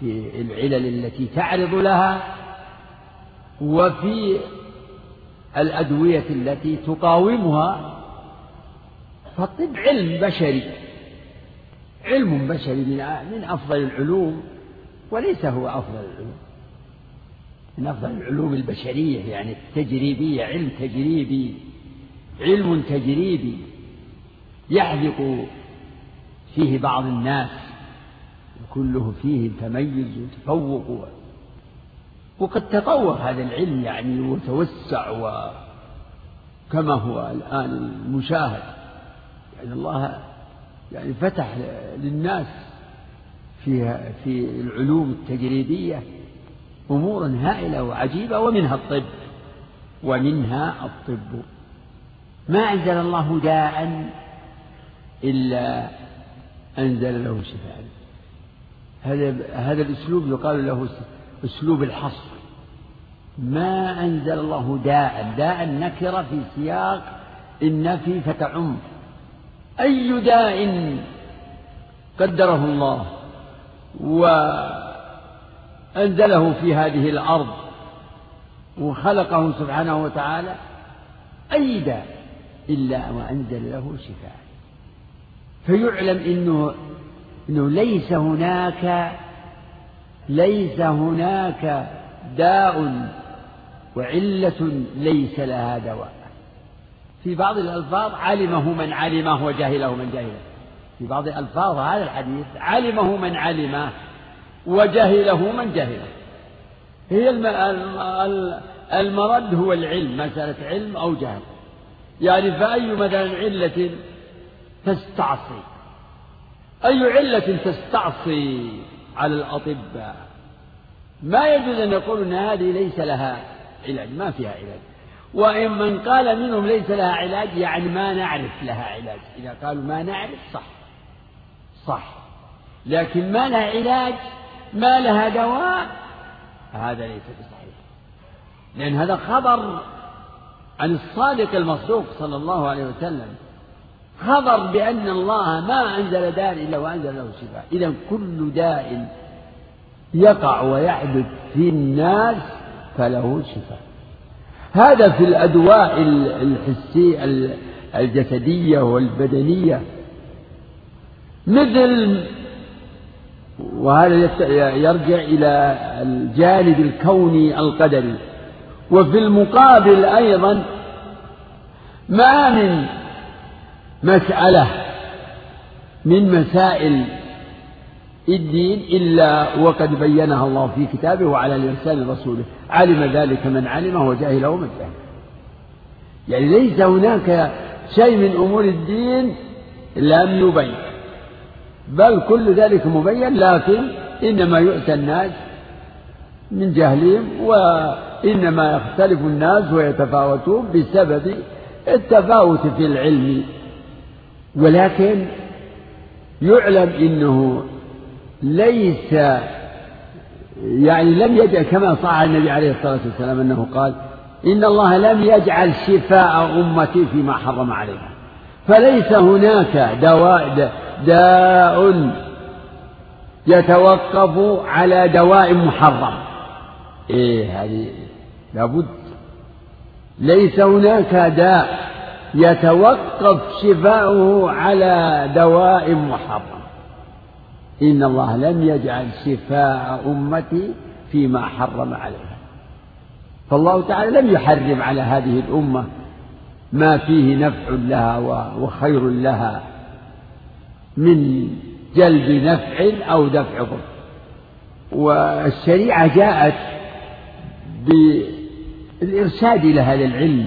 في العلل التي تعرض لها وفي الأدوية التي تقاومها. فالطب علم بشري. علم بشري من من أفضل العلوم وليس هو أفضل العلوم. من أفضل العلوم البشرية يعني التجريبية علم تجريبي علم تجريبي يحذق فيه بعض الناس وكله فيه تميز وتفوق وقد تطور هذا العلم يعني وتوسع وكما هو الآن المشاهد. يعني الله يعني فتح للناس في في العلوم التجريبية أمورا هائلة وعجيبة ومنها الطب ومنها الطب. ما أنزل الله داء إلا أنزل له شفاء. هذا هذا الأسلوب يقال له أسلوب الحصر. ما أنزل الله داء داء نكرة في سياق النفي فتعم أي داء قدره الله وأنزله في هذه الأرض وخلقه سبحانه وتعالى أي داء إلا وأنزل له شفاء. فيعلم إنه إنه ليس هناك ليس هناك داء وعلة ليس لها دواء. في بعض الألفاظ علمه من علمه وجهله من جهله في بعض ألفاظ هذا الحديث علمه من علمه وجهله من جهله هي المرد هو العلم مسألة علم أو جهل. يعني فأي مثلا علة تستعصي؟ أي علة تستعصي على الأطباء؟ ما يجوز أن يقولوا أن هذه ليس لها علاج ما فيها علاج وإن من قال منهم ليس لها علاج يعني ما نعرف لها علاج. إذا قالوا ما نعرف صح. صح. لكن ما لها علاج ما لها دواء هذا ليس بصحيح. لأن هذا خبر عن الصادق المصدوق صلى الله عليه وسلم. خبر بأن الله ما أنزل داء إلا وأنزل له شفاء. إذا كل داء يقع ويحدث في الناس فله شفاء. هذا في الأدواء الحسية الجسدية والبدنية. مثل وهذا يرجع إلى الجانب الكوني القدري. وفي المقابل أيضا ما من مسألة من مسائل الدين إلا وقد بينها الله في كتابه وعلى لسان رسوله. علم ذلك من علمه وجهله من جهله يعني ليس هناك شيء من أمور الدين لم يبين بل كل ذلك مبين لكن إنما يؤتى الناس من جهلهم إنما يختلف الناس ويتفاوتون بسبب التفاوت في العلم. ولكن يعلم إنه ليس يعني لم يجعل كما صح النبي عليه الصلاة والسلام أنه قال إن الله لم يجعل شفاء أمتي فيما حرم عليها. فليس هناك دواء داء يتوقف على دواء محرم. إيه هذه لابد. ليس هناك داء يتوقف شفاؤه على دواء محرم. إن الله لم يجعل شفاء أمتي فيما حرم عليها. فالله تعالى لم يحرم على هذه الأمة ما فيه نفع لها وخير لها من جلب نفع أو دفع ضر. والشريعة جاءت بالإرشاد إلى هذا العلم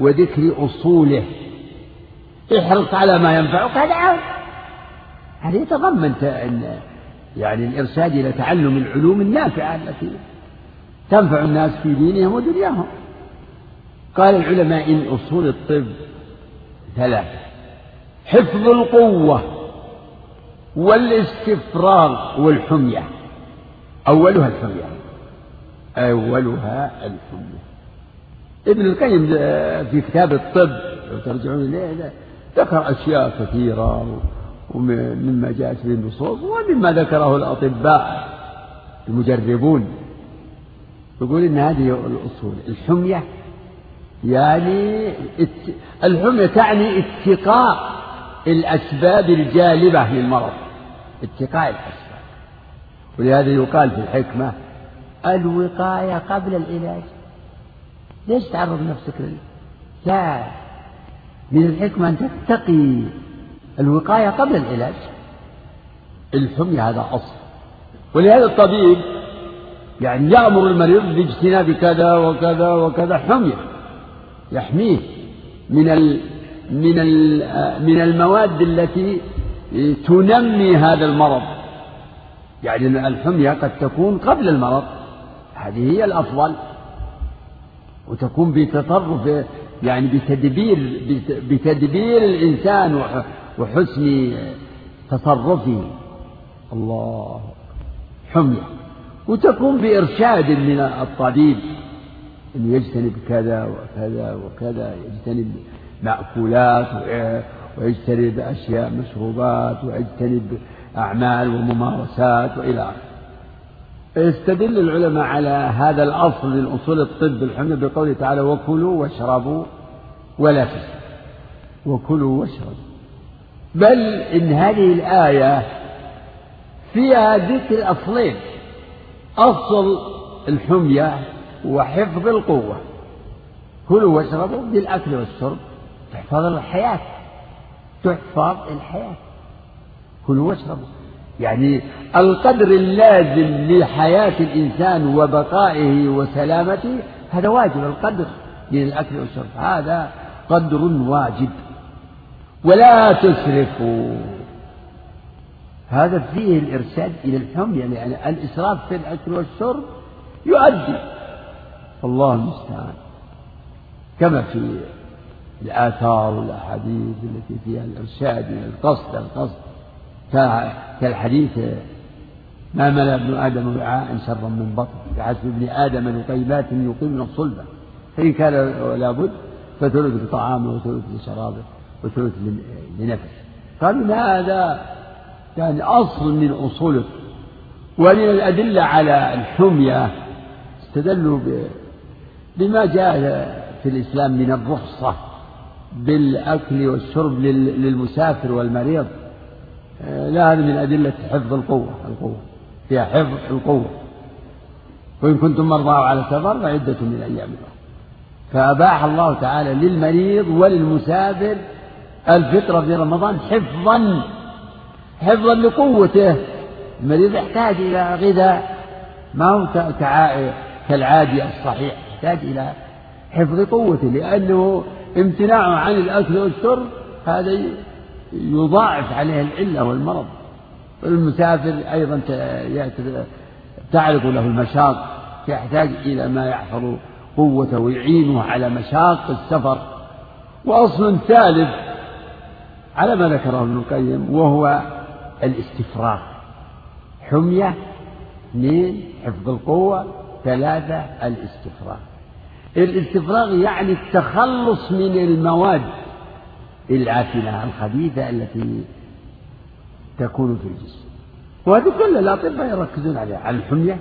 وذكر أصوله. احرص على ما ينفعك هذا هذا يتضمن يعني الإرشاد إلى تعلم العلوم النافعة التي تنفع الناس في دينهم ودنياهم. قال العلماء إن أصول الطب ثلاثة حفظ القوة والاستفراغ والحمية. أولها الحمية أولها الحمية. ابن القيم في كتاب الطب لو ترجعون إليه ذكر أشياء كثيرة. ومما جاءت في النصوص ومما ذكره الأطباء المجربون. يقول إن هذه الأصول الحمية يعني الحمية تعني اتقاء الأسباب الجالبة للمرض. اتقاء الأسباب. ولهذا يقال في الحكمة الوقاية قبل العلاج. ليش تعرض نفسك لل؟ لا من الحكمة أن تتقي. الوقاية قبل العلاج. الحمية هذا أصل. ولهذا الطبيب يعني يأمر المريض باجتناب كذا وكذا وكذا حمية يحميه من ال من ال من المواد التي تنمي هذا المرض. يعني الحمية قد تكون قبل المرض. هذه هي الأفضل. وتكون بتصرف يعني بتدبير بتدبير الإنسان وحسن تصرفه. الله. حمية وتكون بإرشاد من الطبيب. أن يجتنب كذا وكذا وكذا يجتنب مأكولات ويجتنب أشياء مشروبات ويجتنب أعمال وممارسات وإلى آخره. فيستدل العلماء على هذا الأصل من أصول الطب الحمية بقوله تعالى وكلوا واشربوا ولا تسرفوا وكلوا واشربوا. بل إن هذه الآية فيها ذكر أصلين. أصل الحمية وحفظ القوة. كلوا واشربوا بالأكل والشرب. تحفظ الحياة. تحفظ الحياة. كلوا واشربوا. يعني القدر اللازم لحياة الإنسان وبقائه وسلامته هذا واجب القدر من الأكل والشرب. هذا قدر واجب. ولا تسرفوا هذا فيه الإرشاد إلى الحمية يعني الإسراف في الأكل والشرب يؤدي. الله المستعان. كما في الآثار والأحاديث التي فيها الإرشاد إلى القصد القصد كالحديث ما ملا ابن آدم وعاء شرا من بطن بحسب ابن آدم لقيمات يقيمن الصلبة. فإن كان لابد فثلث لطعامه وثلث لشرابه وثلث لنفسه. قالوا هذا يعني أصل من أصوله. ومن الأدلة على الحمية استدلوا بما جاء في الإسلام من الرخصة بالأكل والشرب للمسافر والمريض. لا هذا من أدلة حفظ القوة القوة. فيها حفظ القوة. وإن كنتم مرضى على سفر فعدة من أيام أخرى. فأباح الله تعالى للمريض وللمسافر الفطرة في رمضان حفظا حفظا لقوته. المريض يحتاج إلى غذاء ما هو كالعادي الصحيح يحتاج إلى حفظ قوته لأنه امتناعه عن الأكل والشرب هذا يضاعف عليه العلة والمرض. المسافر أيضا تعرض له المشاق يحتاج إلى ما يحفظ قوته ويعينه على مشاق السفر. وأصل ثالث على ما ذكره ابن القيم وهو الاستفراغ. حمية اثنين حفظ القوة ثلاثة الاستفراغ. الاستفراغ يعني التخلص من المواد العافنة الخبيثة التي تكون في الجسم. وهذه كل الأطباء يركزون عليها. على الحمية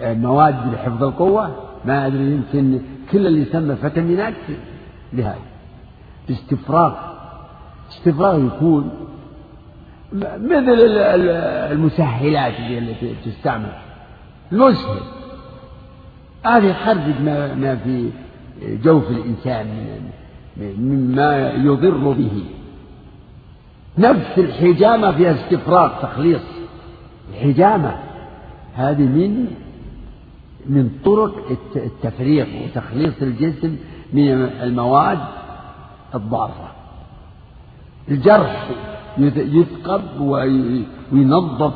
مواد لحفظ القوة ما أدري يمكن كل اللي يسمى فيتامينات لهذا استفراغ استفراغ يكون مثل المسهلات التي تستعمل. المسهل هذا يخرج ما, ما في جوف الإنسان مما يضر به. نفس الحجامة فيها استفراغ تخليص. الحجامة هذه من من طرق التفريغ وتخليص الجسم من المواد الضارة. الجرح يثقب وينظف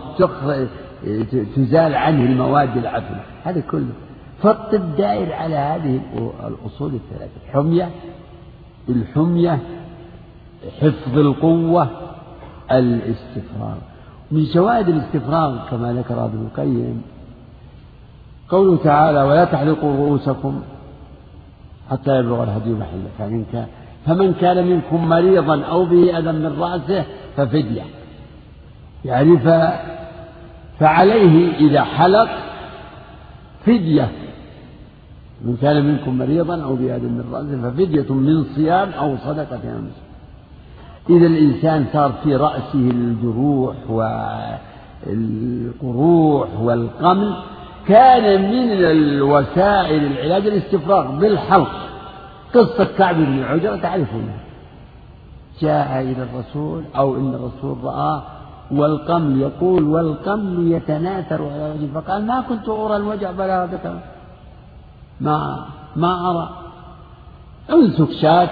تزال عنه المواد العفنة هذا كله. فالطب دائر على هذه الأصول الثلاثة. الحمية الحمية حفظ القوة الاستفراغ. من شواهد الاستفراغ كما ذكر ابن القيم قوله تعالى ولا تحلقوا رؤوسكم حتى يبلغ الهدي محلة. فمن كان فمن كان منكم مريضا أو به أذى من رأسه ففدية. يعني ف فعليه إذا حلق فدية. من كان منكم مريضا أو بأذى من رأسه ففدية من صيام أو صدقة. أمس إذا الإنسان صار في رأسه الجروح والقروح والقمل كان من الوسائل العلاج الاستفراغ بالحلق. قصة كعب بن عجرة تعرفونها جاء إلى الرسول أو إن الرسول رآه والقمل يقول والقمل يتناثر على وجهه فقال ما كنت أرى الوجع بلاغة ما ما أرى. امسك شاة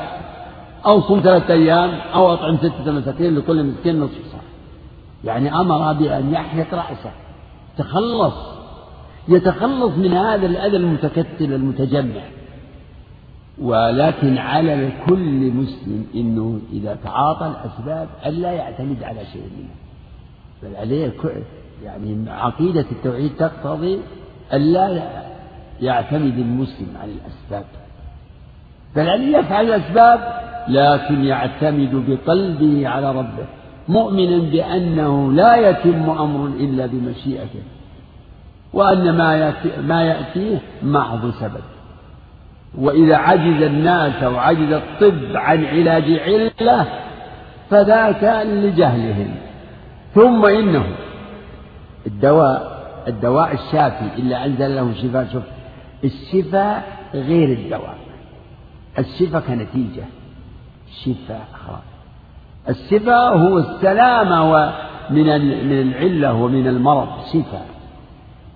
أو صم ثلاثة أيام أو أطعم ستة مساكين لكل مسكين نصف صاع يعني أمر بأن يحلق رأسه. تخلص. يتخلص من هذا الأذى المتكتل المتجمع. ولكن على كل مسلم إنه إذا تعاطى الأسباب الا يعتمد على شيء منها بل عليه يعني عقيدة التوحيد تقتضي الا يعتمد المسلم على الأسباب. بل عليه يفعل الأسباب لكن يعتمد بقلبه على ربه مؤمنا بأنه لا يتم أمر إلا بمشيئته وأن ما يأتيه محض سبب. وإذا عجز الناس أو عجز الطب عن علاج علة فذاك لجهلهم. ثم إنه الدواء الدواء الشافي إلا أنزل له شفاء شوف الشفاء غير الدواء. الشفاء كنتيجة شفاء خلاص الشفاء هو السلامة من من العلة ومن المرض شفاء.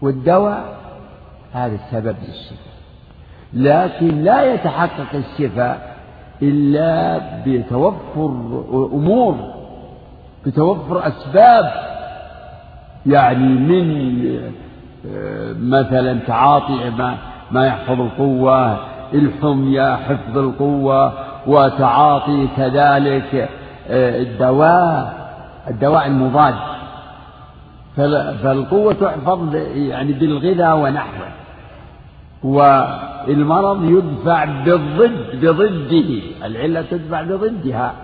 والدواء هذا السبب للشفاء. لكن لا يتحقق الشفاء إلا بتوفر أمور بتوفر أسباب. يعني من مثلا تعاطي ما ما يحفظ القوة الحمية حفظ القوة وتعاطي كذلك الدواء الدواء المضاد. فالقوة تحفظ يعني بالغذاء ونحوه. والمرض يدفع بالضد بضده. العلة تدفع بضدها.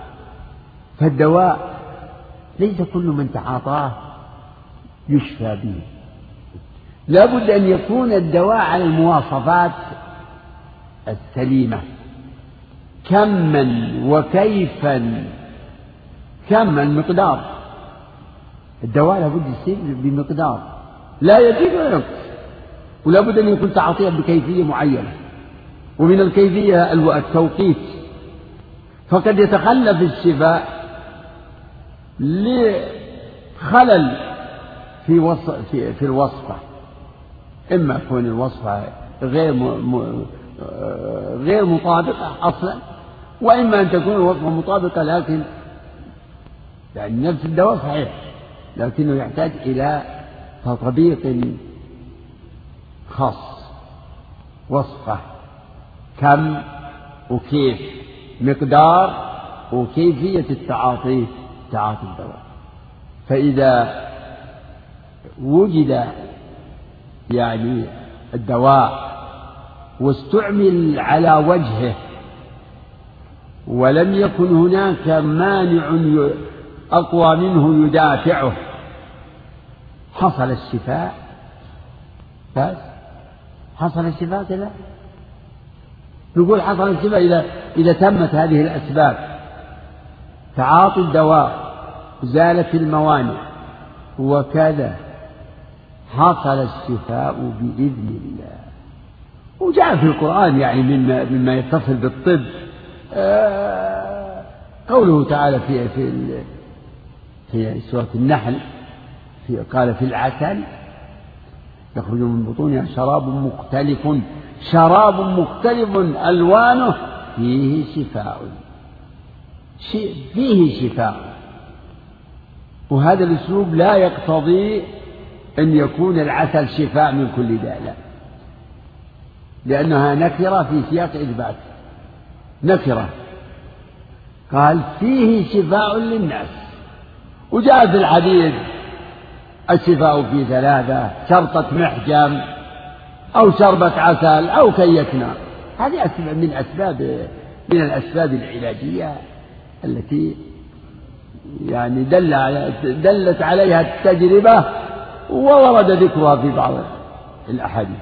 فالدواء ليس كل من تعاطاه يشفى به. لابد أن يكون الدواء على المواصفات السليمة. كما وكيفا كم المقدار الدواء لابد يصير بمقدار. لا يزيد ولا ينقص. ولا بد أن يكون تعاطيا بكيفية معينة ومن الكيفية التوقيت فقد يتخلف الشفاء لخلل في وصف في, في الوصفة إما تكون الوصفة غير. م... غير مطابقة أصلا وإما أن تكون الوصفة مطابقة لكن يعني نفس الدواء صحيح لكنه يحتاج إلى تطبيق خاص وصفة. كم وكيف؟ مقدار وكيفية التعاطي تعاطي الدواء. فإذا وجد يعني الدواء واستعمل على وجهه ولم يكن هناك مانع أقوى منه يدافعه حصل الشفاء. بس. حصل الشفاء كذا؟ نقول حصل الشفاء إذا إذا تمت هذه الأسباب. تعاطي الدواء زالت الموانع وكذا. حصل الشفاء بإذن الله. وجاء في القرآن يعني مما مما يتصل بالطب. آه، قوله تعالى في في في سورة النحل في قال في العسل يخرج من بطونها شراب مختلف شراب مختلف ألوانه فيه شفاء. فيه شفاء. وهذا الأسلوب لا يقتضي أن يكون العسل شفاء من كل داء لا. لأنها نكرة في سياق إثبات. نكرة. قال فيه شفاء للناس. وجاء في الحديث الشفاء في ثلاثة شرطة محجم أو شربة عسل أو كية نار هذه أسباب من أسباب من الأسباب العلاجية التي يعني دل دلت عليها التجربة وورد ذكرها في بعض الأحاديث.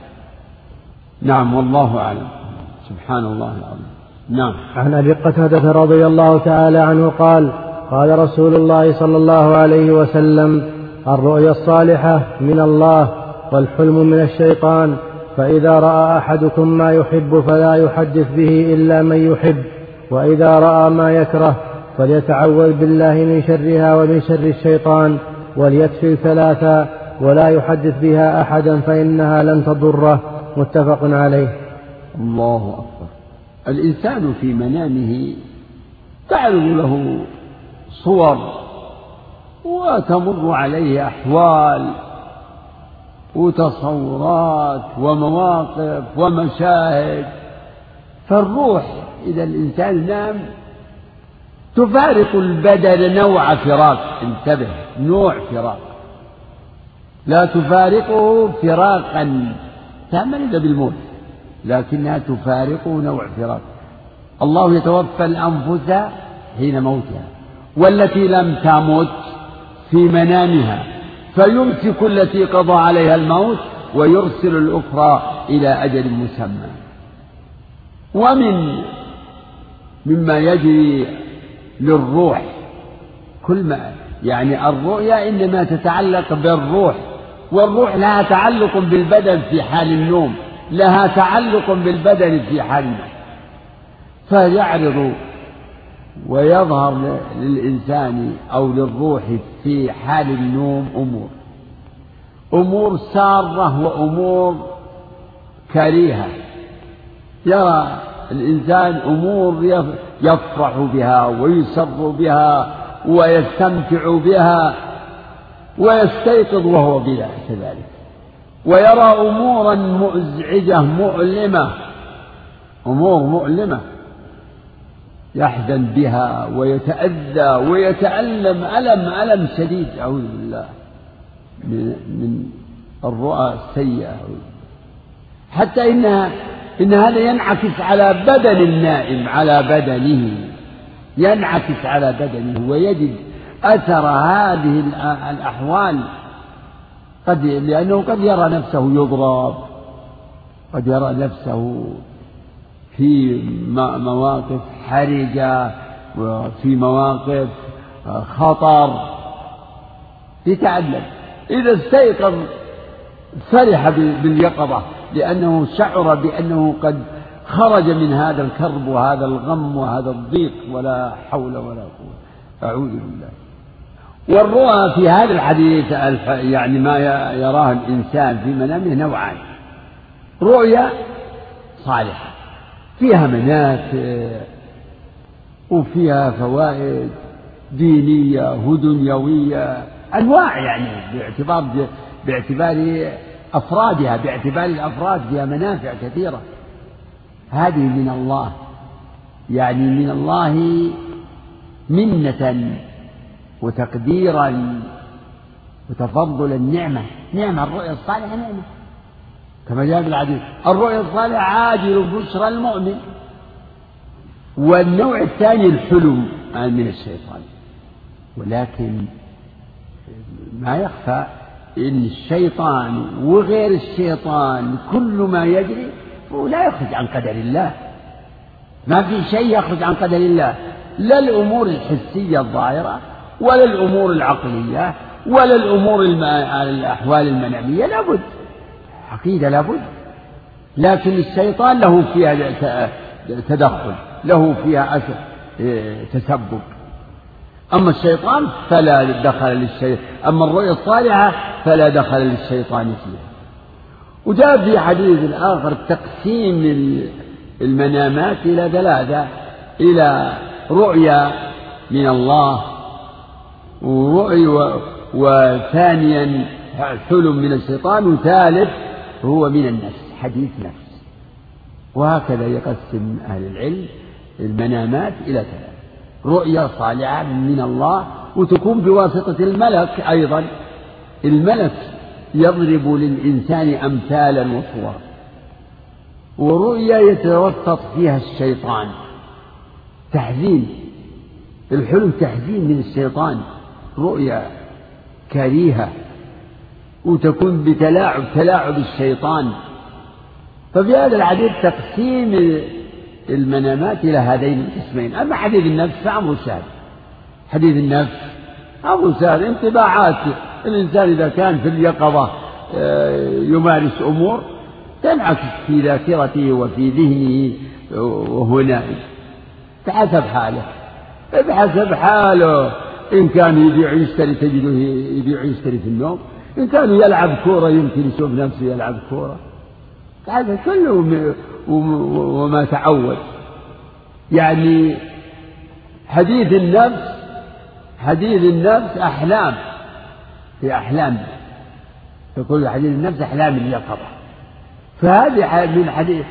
نعم والله أعلم. سبحان الله العظيم. نعم. عن أبي قتادة رضي الله تعالى عنه قال قال رسول الله صلى الله عليه وسلم الرؤيا الصالحة من الله والحلم من الشيطان فإذا رأى أحدكم ما يحب فلا يحدث به إلا من يحب وإذا رأى ما يكره فليتعوذ بالله من شرها ومن شر الشيطان وليكفي ثلاثا ولا يحدث بها أحدا فإنها لن تضره. متفق عليه. الله أكبر. الإنسان في منامه تعرض له صور وتمر عليه أحوال وتصورات ومواقف ومشاهد فالروح إذا الإنسان نام تفارق البدن نوع فراق. انتبه نوع فراق. لا تفارقه فراقا إلا بالموت لكنها تفارقه نوع فراق. الله يتوفى الأنفس حين موتها والتي لم تمت في منامها فيمسك التي قضى عليها الموت ويرسل الأخرى إلى أجل مسمى. ومن مما يجري للروح كل ما يعني الرؤيا إنما تتعلق بالروح والروح لها تعلق بالبدن في حال النوم لها تعلق بالبدن في حال النوم. فيعرض ويظهر للإنسان أو للروح في حال النوم أمور. أمور سارة وأمور كريهة. يرى الإنسان أمور يفرح بها ويسر بها ويستمتع بها ويستيقظ وهو كذلك ويرى أمورا مزعجة مؤلمة. أمور مؤلمة. يحزن بها ويتأذى ويتألم ألم ألم شديد أعوذ بالله من, من الرؤى السيئة حتى إنها إن هذا ينعكس على بدن النائم على بدنه ينعكس على بدنه ويجد أثر هذه الأحوال. قد لأنه قد يرى نفسه يضرب قد يرى نفسه في مواقف حرجة وفي مواقف خطر. يتعلم. إذا استيقظ فرح باليقظة لأنه شعر بأنه قد خرج من هذا الكرب وهذا الغم وهذا الضيق. ولا حول ولا قوة. أعوذ بالله. والرؤى في هذا الحديث يعني ما يراه الإنسان في منامه نوعان. رؤيا صالحة. فيها منافع وفيها فوائد دينية ودنيوية أنواع يعني باعتبار باعتبار أفرادها باعتبار الأفراد فيها منافع كثيرة. هذه من الله. يعني من الله منة وتقديرا وتفضلا نعمة نعمة الرؤيا الصالحة نعمة. كما جاء في الحديث. الرؤيا الصالحة عاجل بشرى المؤمن. والنوع الثاني الحلم من الشيطان. ولكن ما يخفى إن الشيطان وغير الشيطان كل ما يجري هو لا يخرج عن قدر الله. ما في شيء يخرج عن قدر الله. لا الأمور الحسية الظاهرة ولا الأمور العقلية ولا الأمور. الأحوال المنامية لابد عقيدة لابد. لكن الشيطان له فيها تدخل له فيها تسبب. أما الشيطان فلا دخل للشيطان أما الرؤيا الصالحة فلا دخل للشيطان فيها. وجاء في حديث آخر تقسيم المنامات إلى ثلاثة إلى رؤيا من الله ورؤيا وثانيا حلم من الشيطان وثالث هو من النفس حديث نفس. وهكذا يقسم أهل العلم المنامات إلى ثلاثة. رؤيا صالحة من الله وتكون بواسطة الملك أيضا. الملك يضرب للإنسان أمثالا وصورا ورؤيا يتوسط فيها الشيطان. تحزين. الحلم تحزين من الشيطان. رؤيا كريهة. وتكون بتلاعب تلاعب الشيطان. ففي هذا الحديث تقسيم المنامات إلى هذين القسمين. أما حديث النفس فأمر سهل حديث النفس أمر سهل انطباعات الإنسان إذا كان في اليقظة آه، يمارس أمور تنعكس في ذاكرته وفي ذهنه وهو نائم بحسب حاله. بحسب حاله. إن كان يبيع يشتري تجده يبيع يشتري في النوم إن كان يلعب كورة يمكن يشوف نفسه يلعب كورة. هذا كله وما تعود. يعني حديث النفس حديث النفس أحلام. في أحلام. يقول حديث النفس أحلام اليقظة. فهذه من حديث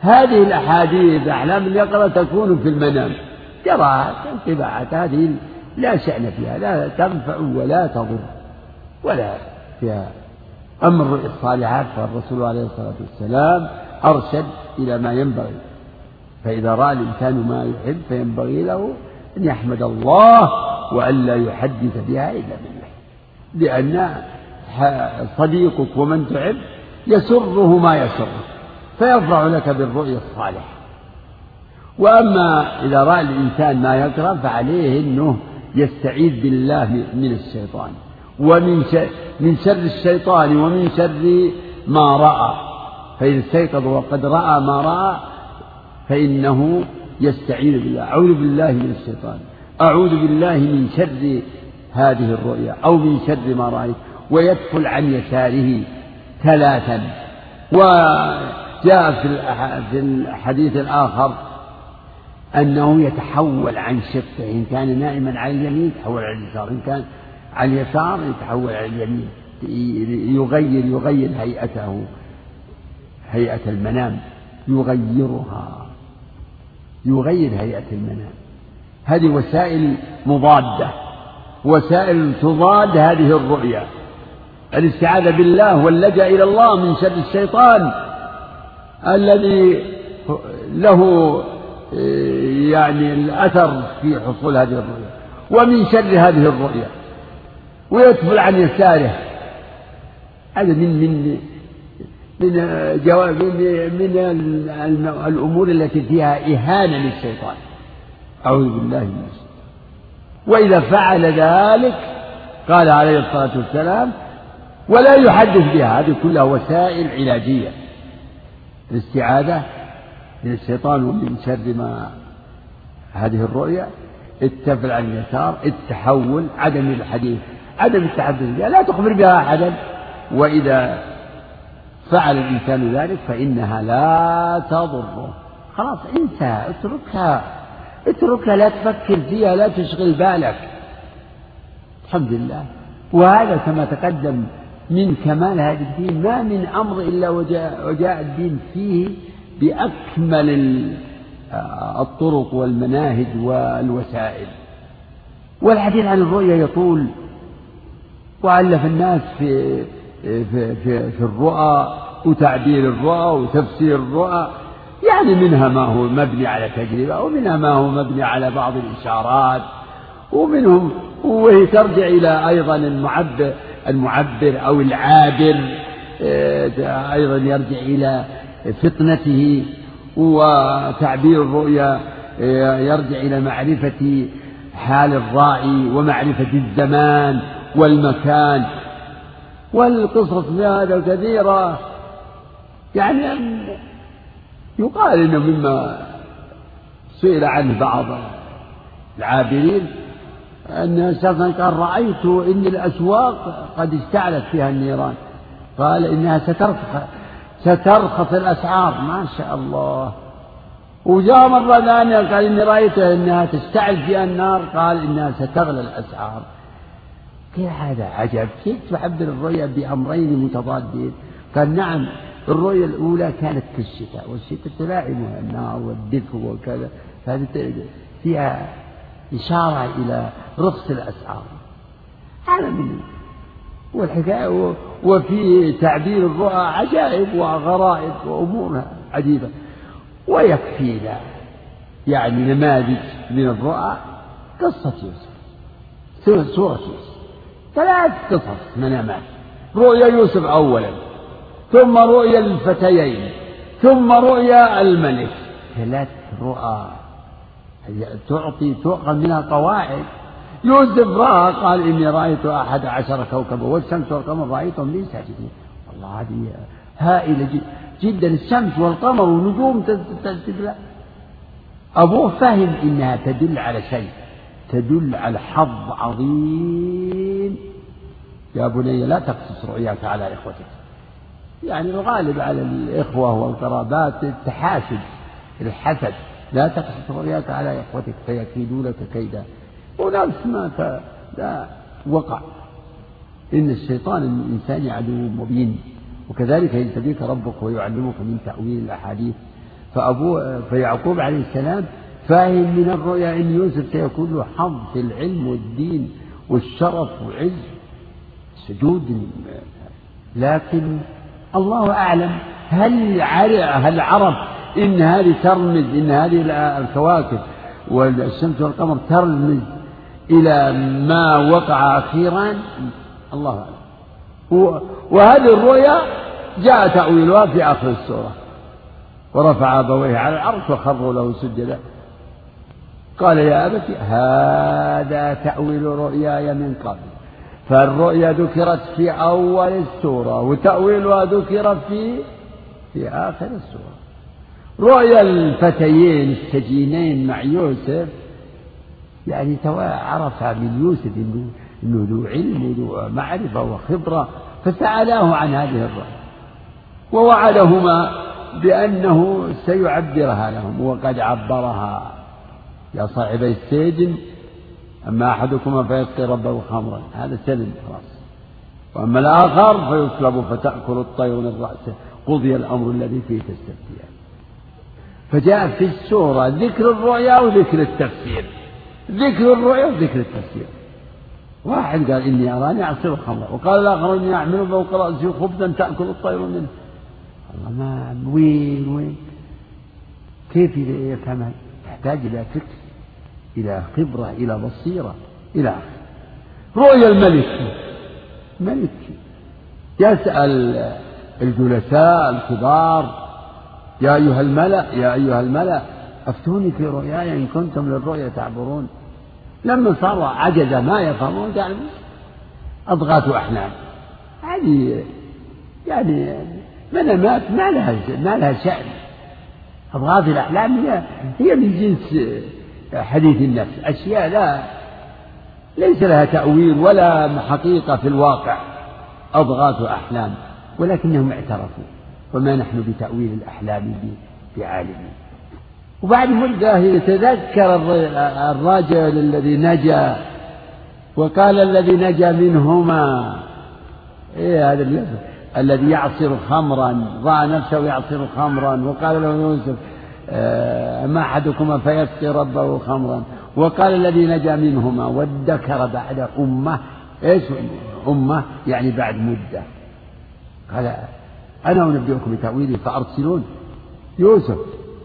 هذه الأحاديث أحلام اليقظة تكون في المنام. قراءة انطباعات هذه لا شأن فيها لا تنفع ولا تضر. ولا أما الرؤيا الصالحات فالرسول عليه الصلاة والسلام أرشد إلى ما ينبغي. فإذا رأى الإنسان ما يحب فينبغي له أن يحمد الله وألا يحدث بها إلا بالله. لأن صديقك ومن تحب يسره ما يسرك فيفرح لك بالرؤيا الصالحة. وأما إذا رأى الإنسان ما يكره فعليه أنه يستعيذ بالله من الشيطان. ومن من شر الشيطان ومن شر ما رأى. فإذا استيقظ وقد رأى ما رأى فإنه يستعيذ بالله. أعوذ بالله من الشيطان. أعوذ بالله من شر هذه الرؤيا أو من شر ما رأيت. ويدخل عن يساره ثلاثا. وجاء في الحديث الآخر أنه يتحول عن شقة إن كان نائما على اليمين يتحول على اليسار إن كان على اليسار يتحول على اليمين. يغير يغير هيئته. هيئة المنام. يغيرها. يغير هيئة المنام. هذه وسائل مضادة. وسائل تضاد هذه الرؤيا الاستعاذة بالله واللجأ إلى الله من شر الشيطان الذي له يعني الأثر في حصول هذه الرؤيا ومن شر هذه الرؤيا ويدخل عن يساره هذا من من من جواب من, الأمور التي فيها إهانة للشيطان. أعوذ بالله من الشيطان. وإذا فعل ذلك قال عليه الصلاة والسلام ولا يحدث بها. هذه كلها وسائل علاجية. الاستعاذة من الشيطان ومن شر ما هذه الرؤيا التفل عن اليسار التحول عدم الحديث. عدم التحدث بها لا تخبر بها أحدا. وإذا فعل الإنسان ذلك فإنها لا تضره. خلاص انتهى. اتركها. اتركها لا تفكر فيها لا تشغل بالك. الحمد لله. وهذا كما تقدم من كمال هذا الدين ما من أمر إلا وجاء, وجاء الدين فيه بأكمل الطرق والمناهج والوسائل. والحديث عن الرؤيا يطول وألف الناس في في في, في الرؤى وتعبير الرؤى وتفسير الرؤى. يعني منها ما هو مبني على تجربة ومنها ما هو مبني على بعض الإشارات. ومنهم وهي ترجع إلى أيضا المعبر المعبر أو العابر آه، أيضا يرجع إلى فطنته وتعبير الرؤيا آه، يرجع إلى معرفة حال الرائي ومعرفة الزمان. والمكان والقصص هذا كثيرة يعني يقال إنه مما سئل عنه بعض العابرين أن شخصا قال رأيت إن الأسواق قد اشتعلت فيها النيران. قال إنها سترخص سترخص الأسعار. ما شاء الله. وجاء مرة ثانية قال إني رأيت أنها تشتعل فيها النار. قال إنها ستغلى الأسعار. كيف هذا عجب؟ كيف تعبر الرؤيا بأمرين متضادين؟ قال نعم الرؤيا الأولى كانت في الشتاء والشتاء تلاعبها النار والدفء وكذا هذه فيها إشارة إلى رخص الأسعار. هذا من والحكاية وفي تعبير الرؤى عجائب وغرائب وأمور عجيبة. ويكفينا يعني نماذج من الرؤى قصة يوسف سورة يوسف. ثلاث قصص منامات رؤيا يوسف أولا ثم رؤيا الفتيين ثم رؤيا الملك ثلاث رؤى تعطي تؤخذ منها قواعد يوسف رأى قال إني رأيت أحد عشر كوكبا والشمس والقمر رأيتهم لي ساجدين والله هذه هائلة جدا الشمس والقمر والنجوم تدل أبوه فهم إنها تدل على شيء تدل على حظ عظيم. يا بني لا تقصص رؤياك على إخوتك. يعني الغالب على الإخوة والقرابات التحاسد الحسد. لا تقصص رؤياك على إخوتك فيكيدوا لك كيدا. ونفس ما لا وقع. إن الشيطان الإنسان عدو مبين. وكذلك يجتبيك ربك ويعلمك من تأويل الأحاديث. فأبو فيعقوب عليه السلام فاهم من الرؤيا أن يوسف سيكون له حظ في العلم والدين والشرف والعز. سجود. لكن الله أعلم هل هل عرف إن هذه ترمز إن هذه الكواكب والشمس والقمر ترمز إلى ما وقع أخيرا؟ الله أعلم. وهذه الرؤيا جاء تأويلها في آخر السورة. ورفع أبويه على العرش وخروا له سجدا. قال يا أبت هذا تأويل رؤياي من قبل. فالرؤيا ذكرت في أول السورة وتأويلها ذكر في في آخر السورة. رؤيا الفتيين السجينين مع يوسف يعني عرف من يوسف انه ذو علم وذو معرفة وخبرة فسألاه عن هذه الرؤيا. ووعدهما بأنه سيعبرها لهم وقد عبرها. يا صاحبي السجن أما أحدكما فيسقي ربه خمرا. هذا سلم خلاص. وأما الآخر فيصلب فتأكل الطير من رأسه. قضي الأمر الذي فيه تستفتيان. فجاء في السورة ذكر الرؤيا وذكر التفسير. ذكر الرؤيا وذكر التفسير. واحد قال إني أراني أعصر الخمر. وقال الآخر إني أحمل فوق رأسي خبزا تأكل الطير منه. الله ما وين وين؟ كيف يفهمها تحتاج إلى فكر. إلى خبرة إلى بصيرة إلى آخره رؤيا الملك. ملك. يسأل الجلساء الكبار يا أيها الملأ يا أيها الملأ أفتوني في رؤياي إن كنتم للرؤيا تعبرون. لما صار عجز ما يفهمون قال أضغاث أحلام هذه يعني منامات ما لها ما لها شأن. أضغاث الأحلام هي هي من جنس حديث النفس. أشياء لا ليس لها تأويل ولا حقيقة في الواقع. أضغاث أحلام ولكنهم اعترفوا. وما نحن بتأويل الأحلام بعالمين وبعد مدة يتذكر الرجل الذي نجا وقال الذي نجا منهما. إيه هذا الذي يعصر خمرا رأى نفسه يعصر خمرا وقال له يوسف آه، ما أحدكما فيسقي ربه خمرا. وقال الذي نجا منهما وادكر بعد أمة. إيش أمة؟ يعني بعد مدة. قال أنا أنبئكم بتأويله فأرسلون. يوسف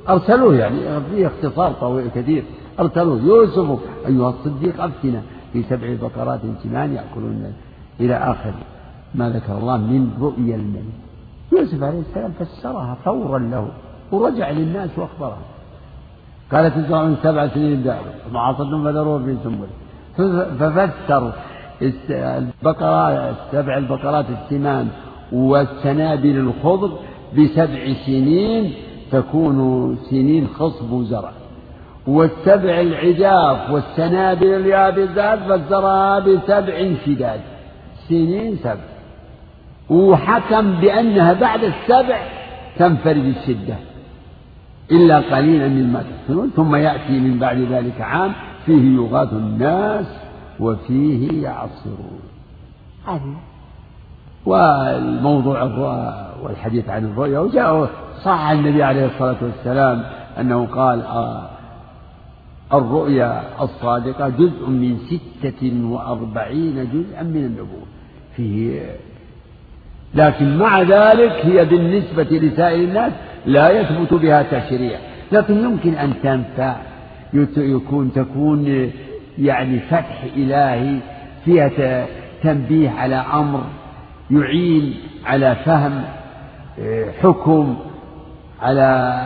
أرسلوه يعني في اختصار طويل كثير. أرسلوه. يوسف أيها الصديق أفتنا في سبع بقرات سمان يأكلون إلى آخر ما ذكر الله من رؤيا الملك. يوسف عليه السلام فسرها فورا له. ورجع للناس وأخبرهم. قال تزرعون سبع سنين ثم عصرتم فذروه في سنبل ففسر البقرات سبع البقرات السمان والسنابل الخضر بسبع سنين تكون سنين خصب وزرع والسبع العجاف والسنابل اليابسات فسرها بسبع شداد. سنين سبع. وحكم بأنها بعد السبع تنفرد الشدة. إلا قليلا مما تحسنون ثم يأتي من بعد ذلك عام فيه يغاث الناس وفيه يعصرون. هذه. والموضوع الرؤى والحديث عن الرؤيا وجاء صح النبي عليه الصلاة والسلام أنه قال آه الرؤيا الصادقة جزء من ستة وأربعين جزءا من النبوة. فيه لكن مع ذلك هي بالنسبة لسائر الناس لا يثبت بها تشريع لكن يمكن أن تنفع يكون تكون يعني فتح إلهي فيها تنبيه على أمر يعين على فهم آه، حكم على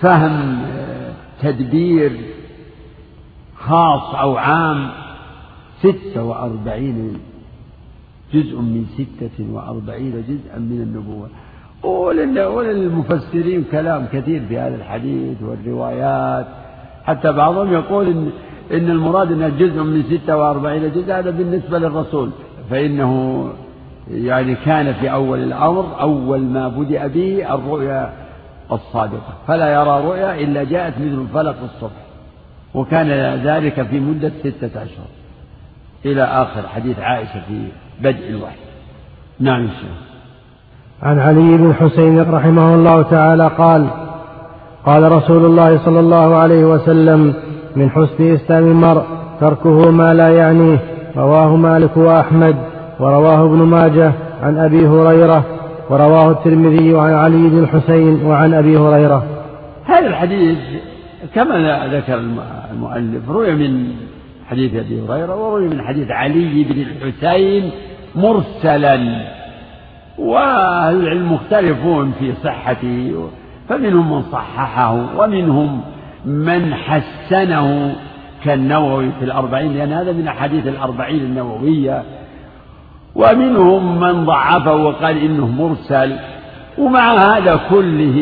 فهم آه، تدبير خاص أو عام. ستة وأربعين جزء من ستة وأربعين جزءا من النبوة. وللمفسرين كلام كثير في هذا الحديث والروايات. حتى بعضهم يقول إن, إن المراد أنه جزء من ستة وأربعين جزء هذا بالنسبة للرسول. فإنه يعني كان في أول الأمر أول ما بدأ به الرؤيا الصادقة. فلا يرى رؤيا إلا جاءت مثل فلق الصبح. وكان ذلك في مدة ستة أشهر إلى آخر حديث عائشة في بدء الوحي. نعم الشيخ عن علي بن حسين رحمه الله تعالى قال قال رسول الله صلى الله عليه وسلم من حسن إسلام المرء تركه ما لا يعنيه رواه مالك وأحمد ورواه ابن ماجه عن أبي هريرة ورواه الترمذي عن علي بن الحسين وعن أبي هريرة. هذا الحديث كما ذكر المؤلف روي من حديث أبي هريرة وروي من حديث علي بن الحسين مرسلا. وأهل العلم مختلفون في صحته فمنهم من صححه ومنهم من حسنه كالنووي في الأربعين لأن هذا من أحاديث الأربعين النووية. ومنهم من ضعفه وقال إنه مرسل. ومع هذا كله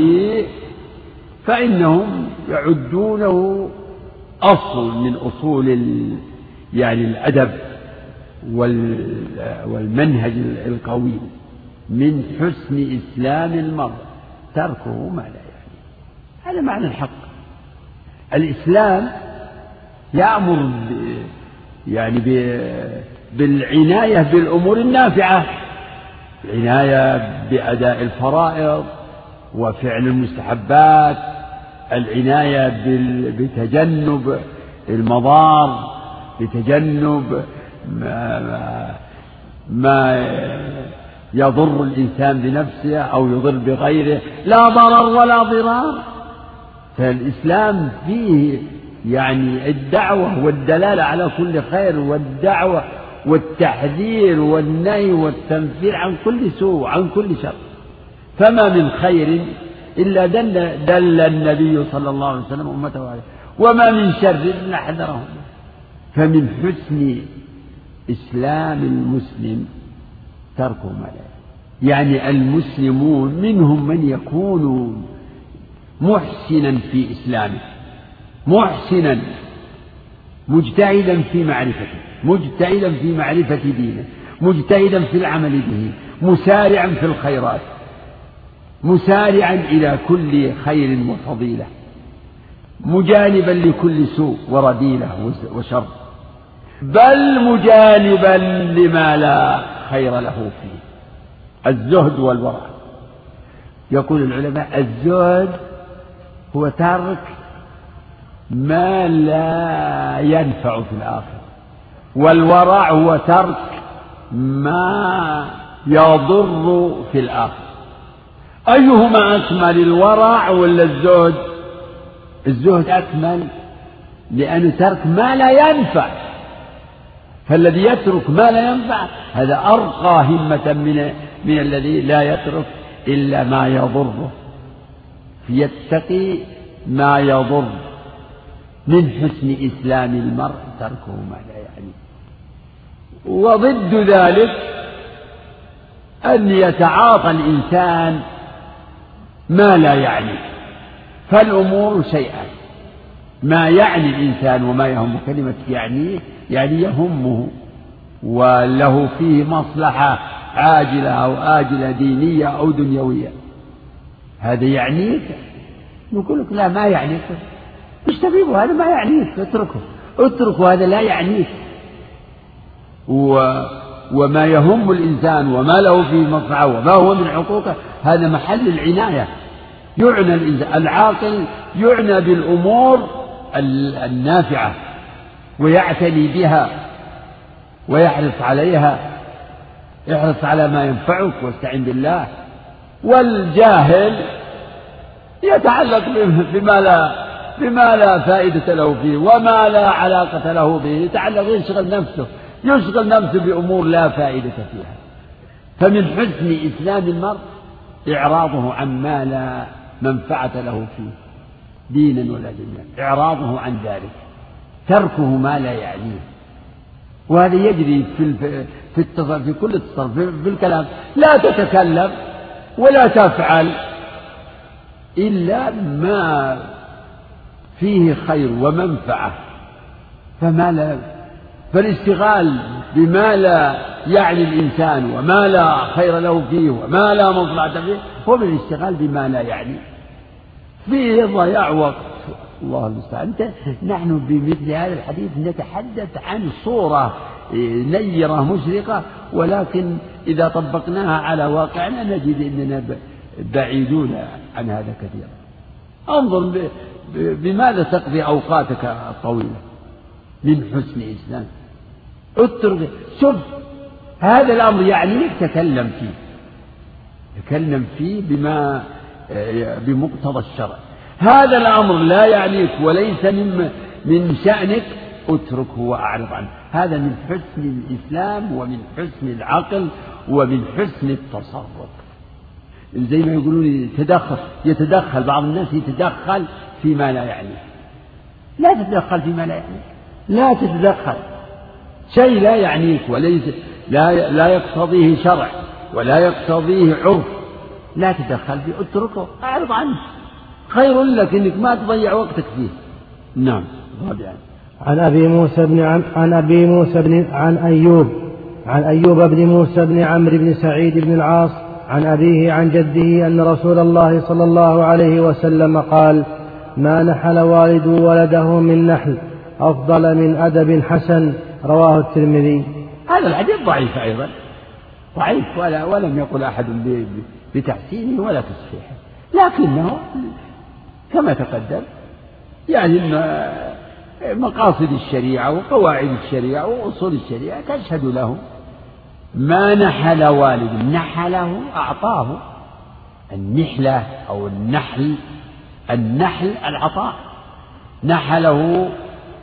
فإنهم يعدونه أصل من أصول يعني الأدب والمنهج القوي. من حسن إسلام المرء. تركه ما لا يعني. هذا معنى الحق. الإسلام يأمر يعني بالعناية بالأمور النافعة. العناية بأداء الفرائض وفعل المستحبات. العناية بتجنب المضار. بتجنب ما, ما يضر الإنسان بنفسه أو يضر بغيره. لا ضرر ولا ضرار. فالإسلام فيه يعني الدعوة والدلالة على كل خير والدعوة والتحذير والنهي والتنفير عن كل سوء عن كل شر. فما من خير إلا دل, دل النبي صلى الله عليه وسلم أمته عليه. وما من شر إلا حذره فمن حسن إسلام المسلم تركه ما لا يعني المسلمون منهم من يكون محسنا في إسلامه محسنا مجتهدا في معرفته مجتهدا في معرفة دينه مجتهدا في العمل به مسارعا في الخيرات مسارعا إلى كل خير وفضيلة مجانبا لكل سوء ورذيلة وشر. بل مجانبا لما لا خير له فيه. الزهد والورع. يقول العلماء الزهد هو ترك ما لا ينفع في الآخرة. والورع هو ترك ما يضر في الآخرة. أيهما أكمل الورع ولا الزهد؟ الزهد أكمل لأنه ترك ما لا ينفع. فالذي يترك ما لا ينفع هذا أرقى همة من من الذي لا يترك إلا ما يضره. يتقي ما يضر من حسن إسلام المرء تركه ما لا يعني. وضد ذلك أن يتعاطى الإنسان ما لا يعني. فالأمور شيئان ما يعني الإنسان وما يهم كلمة يعنيه يعني يهمه وله فيه مصلحة عاجلة أو آجلة دينية أو دنيوية. هذا يعنيك نقول لك لا ما يعنيك مش هذا ما يعنيك اتركه اتركه هذا لا يعنيك و وما يهم الإنسان وما له فيه مصلحة وما هو من حقوقه هذا محل العناية. يعنى الإنسان العاقل يعنى بالأمور النافعة. ويعتني بها ويحرص عليها. احرص على ما ينفعك واستعن بالله. والجاهل يتعلق بما لا بما لا فائدة له فيه وما لا علاقة له به. يتعلق يشغل نفسه يشغل نفسه بأمور لا فائدة فيها. فمن حسن إسلام المرء إعراضه عن ما لا منفعة له فيه دينا ولا دنيا إعراضه عن ذلك. تركه ما لا يعنيه. وهذا يجري في في التصرف في كل التصرف في الكلام. لا تتكلم ولا تفعل إلا ما فيه خير ومنفعة. فما لا فالاشتغال بما لا يعني الإنسان وما لا خير له فيه وما لا مصلحة فيه هو من الاشتغال بما لا يعني. فيه ضياع وقت الله المستعان. نحن بمثل هذا الحديث نتحدث عن صورة نيرة مشرقة ولكن إذا طبقناها على واقعنا نجد أننا بعيدون عن هذا كثيرا. انظر بماذا تقضي أوقاتك الطويلة؟ من حسن إسلام اترك شوف هذا الأمر يعنيك تكلم فيه. تكلم فيه بما بمقتضى الشرع. هذا الأمر لا يعنيك وليس من من شأنك اتركه وأعرض عنه. هذا من حسن الإسلام ومن حسن العقل ومن حسن التصرف. زي ما يقولون يتدخل يتدخل بعض الناس يتدخل فيما لا يعنيه لا تتدخل فيما لا يعنيك. لا تتدخل. شيء لا يعنيك وليس لا لا يقتضيه شرع ولا يقتضيه عرف. لا تتدخل فيه اتركه أعرض عنه. خير لك انك ما تضيع وقتك فيه. نعم. رابعا. عن أبي موسى بن عن, عن أبي موسى بن عن أيوب. عن أيوب بن موسى بن عمرو بن سعيد بن العاص. عن أبيه عن جده أن رسول الله صلى الله عليه وسلم قال ما نحل والد ولده من نحل. أفضل من أدب حسن. رواه الترمذي. هذا الحديث ضعيف أيضا. ضعيف ولا ولم يقل أحد بتحسينه ولا تصحيحه. لكنه كما تقدم يعني مقاصد الشريعة وقواعد الشريعة وأصول الشريعة تشهد له ما نحل والد نحله أعطاه. النحلة أو النحل النحل العطاء. نحله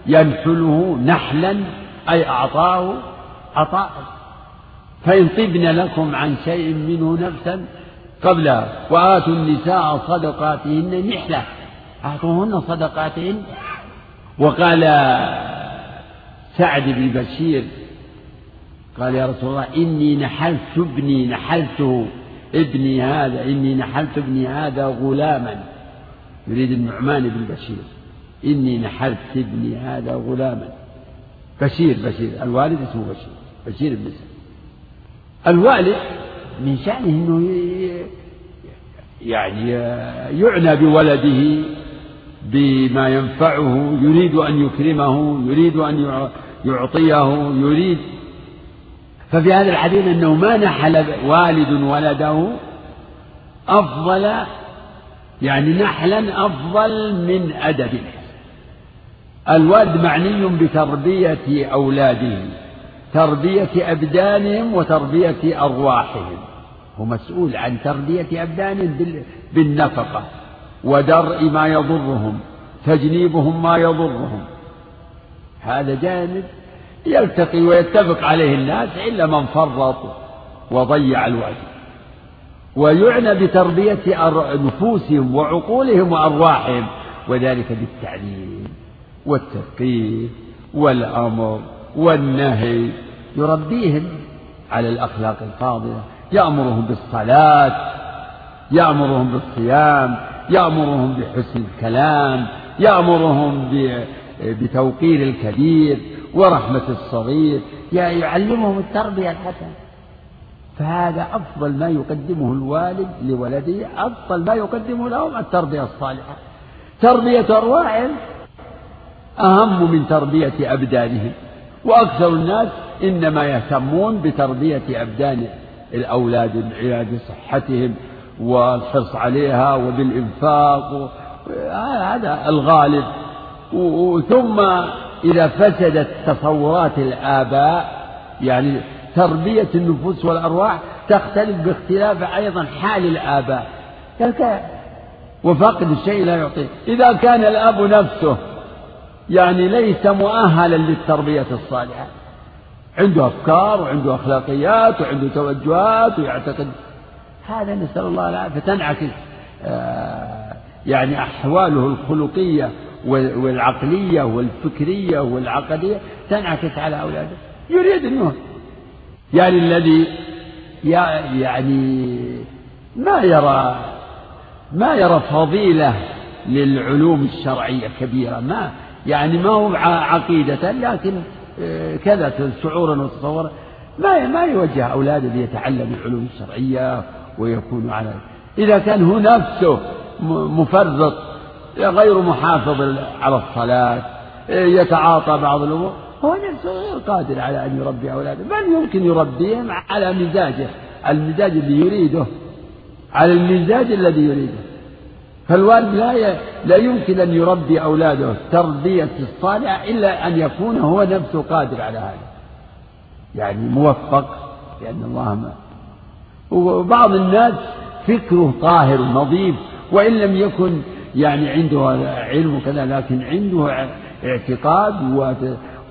ينحله نحلا أي أعطاه عطاء. فإن طبن لكم عن شيء منه نفسا قبلها وآتوا النساء صدقاتهن نحلة. أعطوهن صدقاتهن وقال سعد بن بشير قال يا رسول الله إني نحلت ابني نحلته ابني هذا إني نحلت ابني هذا غلاما. يريد النعمان بن بشير إني نحلت ابني هذا غلاما. بشير بشير الوالد اسمه بشير بشير بن سعد. الوالد من شأنه أنه يعني يعنى بولده بما ينفعه يريد أن يكرمه يريد أن يعطيه يريد. ففي هذا الحديث أنه ما نحل والد ولده أفضل يعني نحلا أفضل من أدب. الوالد معني بتربية أولادهم تربية أبدانهم وتربية أرواحهم. هو مسؤول عن تربية أبدانهم بالنفقة. ودرء ما يضرهم تجنيبهم ما يضرهم. هذا جانب يلتقي ويتفق عليه الناس إلا من فرط وضيع الواجب ويعنى بتربية نفوسهم وعقولهم وأرواحهم وذلك بالتعليم والتثقيف والأمر والنهي. يربيهم على الأخلاق الفاضلة يأمرهم بالصلاة يأمرهم بالصيام يأمرهم بحسن الكلام يأمرهم بتوقير الكبير ورحمة الصغير يعلمهم التربية الحسنة. فهذا أفضل ما يقدمه الوالد لولده أفضل ما يقدمه لهم التربية الصالحة. تربية أرواحهم أهم من تربية أبدانهم وأكثر الناس إنما يهتمون بتربية أبدان الأولاد العناية بصحتهم والحرص عليها وبالإنفاق هذا الغالب. ثم إذا فسدت تصورات الآباء يعني تربية النفوس والأرواح تختلف باختلاف أيضا حال الآباء. وفقد الشيء لا يعطيه إذا كان الأب نفسه يعني ليس مؤهلا للتربية الصالحة. عنده أفكار وعنده أخلاقيات وعنده توجهات ويعتقد هذا نسأل الله العافية. فتنعكس آه، يعني أحواله الخلقية والعقلية والفكرية والعقدية تنعكس على أولاده. يريد أنه يعني الذي يعني ما يرى ما يرى فضيلة للعلوم الشرعية كبيرة. ما يعني ما هو عقيدة لكن آه، كذا شعورا وتصورا. ما ما يوجه أولاده ليتعلموا العلوم الشرعية ويكونوا على إذا كان هو نفسه مفرط غير محافظ على الصلاة يتعاطى بعض الأمور هو نفسه غير قادر على أن يربي أولاده بل يمكن يربيهم على مزاجه المزاج اللي يريده على المزاج الذي يريده. فالوالد لا لا يمكن أن يربي أولاده تربية الصالحة إلا أن يكون هو نفسه قادر على هذا. يعني موفق لأن الله ما وبعض الناس فكره طاهر نظيف وإن لم يكن يعني عنده علم وكذا لكن عنده اعتقاد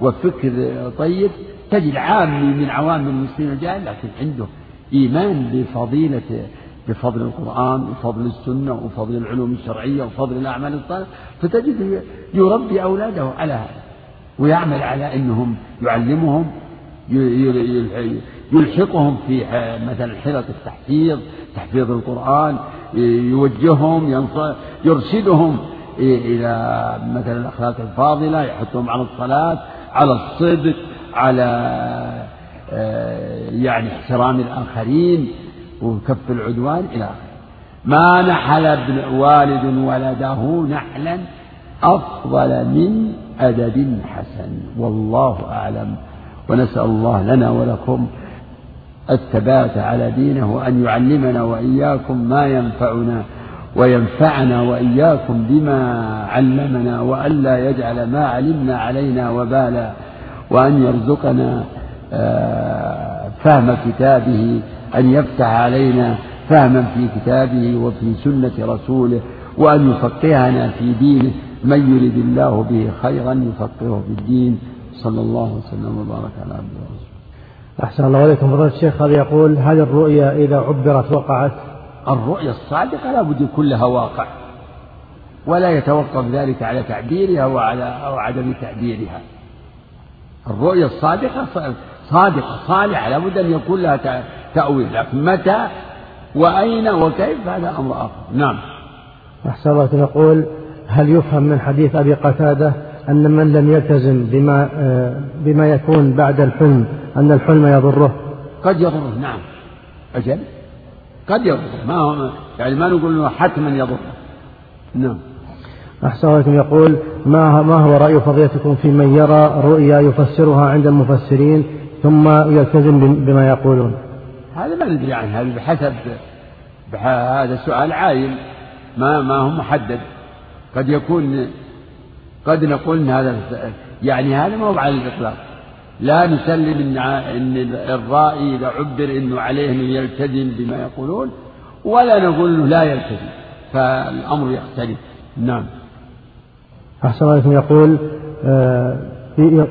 وفكر طيب تجد عامي من عوام المسلمين الجاهل لكن عنده إيمان بفضيلة بفضل القرآن وفضل السنة وفضل العلوم الشرعية وفضل الأعمال الصالحة فتجد يربي أولاده على هذا ويعمل على أنهم يعلمهم يلحقهم في مثلا حلق التحفيظ تحفيظ القرآن يوجههم يرشدهم إلى مثلا الأخلاق الفاضلة يحثهم على الصلاة على الصدق على آه، يعني احترام الآخرين وكف العدوان إلى آخره. ما نحل ابن والد ولده نحلا أفضل من أدب حسن والله أعلم. ونسأل الله لنا ولكم الثبات على دينه وأن يعلمنا وإياكم ما ينفعنا وينفعنا وإياكم بما علمنا وألا يجعل ما علمنا علينا وبالا وأن يرزقنا آه، فهم كتابه أن يفتح علينا فهما في كتابه وفي سنة رسوله وأن يفقهنا في دينه. من يرد الله به خيرا يفقهه في الدين. صلى الله وسلم وبارك على عبده ورسوله. أحسن الله عليكم فضيلة الشيخ هذا يقول هل الرؤيا إذا عبرت وقعت؟ الرؤيا الصادقة لا بد يكون لها واقع ولا يتوقف ذلك على تعبيرها وعلى أو عدم تعبيرها. الرؤيا الصادقة صادقة صالحة لا بد أن يكون لها تأويل. لكن متى؟ وأين؟ وكيف؟ هذا أمر آخر. نعم. أحسن الله يقول هل يفهم من حديث أبي قتادة أن من لم يلتزم بما آه، بما يكون بعد الحلم أن الحلم يضره. قد يضره نعم. أجل؟ قد يضره. ما هو يعني ما نقول إنه حتما يضره. نعم. أحسن الله يقول ما ما هو رأي فضيلتكم في من يرى رؤيا يفسرها عند المفسرين ثم يلتزم بما يقولون؟ هذا ما ندري عنه. هذا بحسب هذا سؤال عايم. ما ما هو محدد. قد يكون قد نقول إن هذا يعني هذا ما هو على الإطلاق. لا نسلم إن إن الرائي إذا عبر إنه عليه إنه يلتزم بما يقولون ولا نقول إنه لا يلتزم فالأمر يختلف. نعم. أحسن الله يقول آه،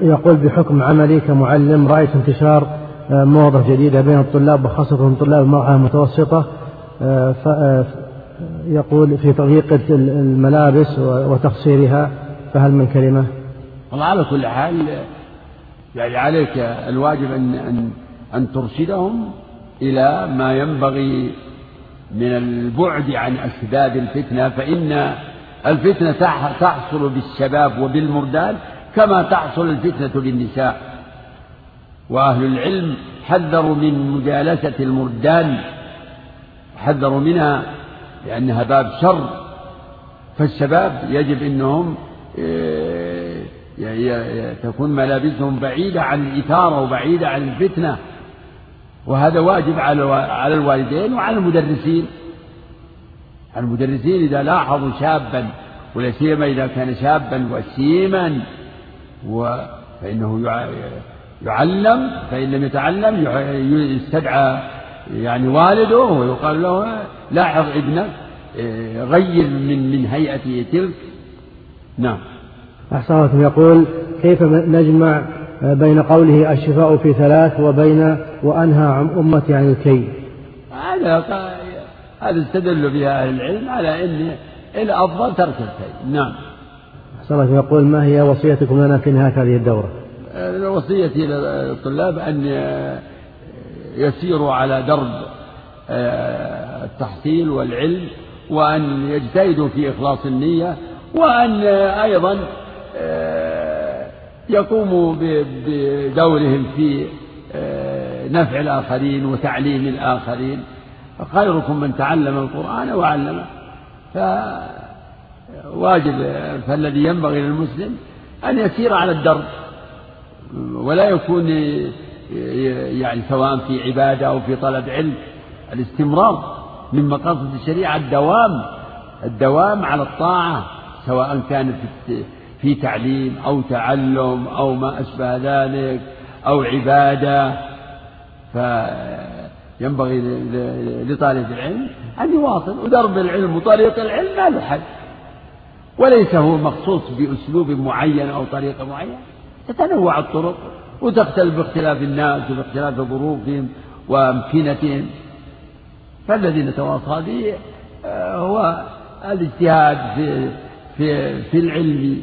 يقول بحكم عملي كمعلم رأيت انتشار آه، موضة جديدة بين الطلاب وخاصة طلاب المرأة المتوسطة آه، يقول في تضييق الملابس وتقصيرها. فهل من كلمة؟ والله على كل حال يعني عليك الواجب أن أن أن ترشدهم إلى ما ينبغي من البعد عن أسباب الفتنة فإن الفتنة تحصل بالشباب وبالمردان كما تحصل الفتنة بالنساء وأهل العلم حذروا من مجالسة المردان حذروا منها لأنها باب شر فالشباب يجب أنهم تكون ملابسهم بعيدة عن الإثارة وبعيدة عن الفتنة. وهذا واجب على الوالدين وعلى المدرسين. المدرسين إذا لاحظوا شابا ولا سيما إذا كان شابا وسيما فإنه يعلم فإن لم يتعلم يستدعى يعني والده ويقال له لاحظ ابنك إيه، غير من من هيئته تلك. نعم. أحسن يقول كيف نجمع بين قوله الشفاء في ثلاث وبين وأنهى عن أمتي عن الكي؟ هذا هذا استدل بها أهل العلم على أن الأفضل ترك الكي. نعم. أحسن يقول ما هي وصيتكم لنا في نهاية هذه الدورة؟ وصيتي للطلاب أن يسيروا على درب آه، التحصيل والعلم وأن يجتهدوا في إخلاص النية وأن أيضا آه، يقوموا بدورهم في آه، نفع الآخرين وتعليم الآخرين. خيركم من تعلم القرآن وعلمه. فواجب فالذي ينبغي للمسلم أن يسير على الدرب. ولا يكون يعني سواء في عبادة أو في طلب علم. الاستمرار من مقاصد الشريعة الدوام الدوام على الطاعة. سواء كانت في تعليم أو تعلم أو ما أشبه ذلك أو عبادة فينبغي لطالب العلم أن يواصل ودرب العلم وطريق العلم ما له حد وليس هو مخصوص بأسلوب معين أو طريقة معينة تتنوع الطرق وتختلف باختلاف الناس وباختلاف ظروفهم وأمكنتهم. فالذي نتواصى به آه، هو الاجتهاد في في في العلم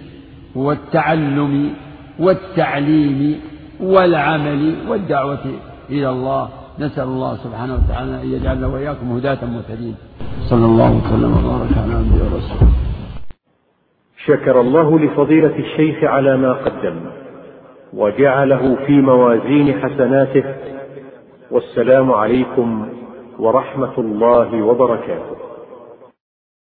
والتعلم والتعليم والعمل والدعوة إلى الله. نسأل الله سبحانه وتعالى أن يجعلنا وإياكم هداة مهتدين صلى الله وسلم وبارك على نبينا ورسوله. شكر الله لفضيلة الشيخ على ما قدم وجعله في موازين حسناته. والسلام عليكم ورحمة الله وبركاته.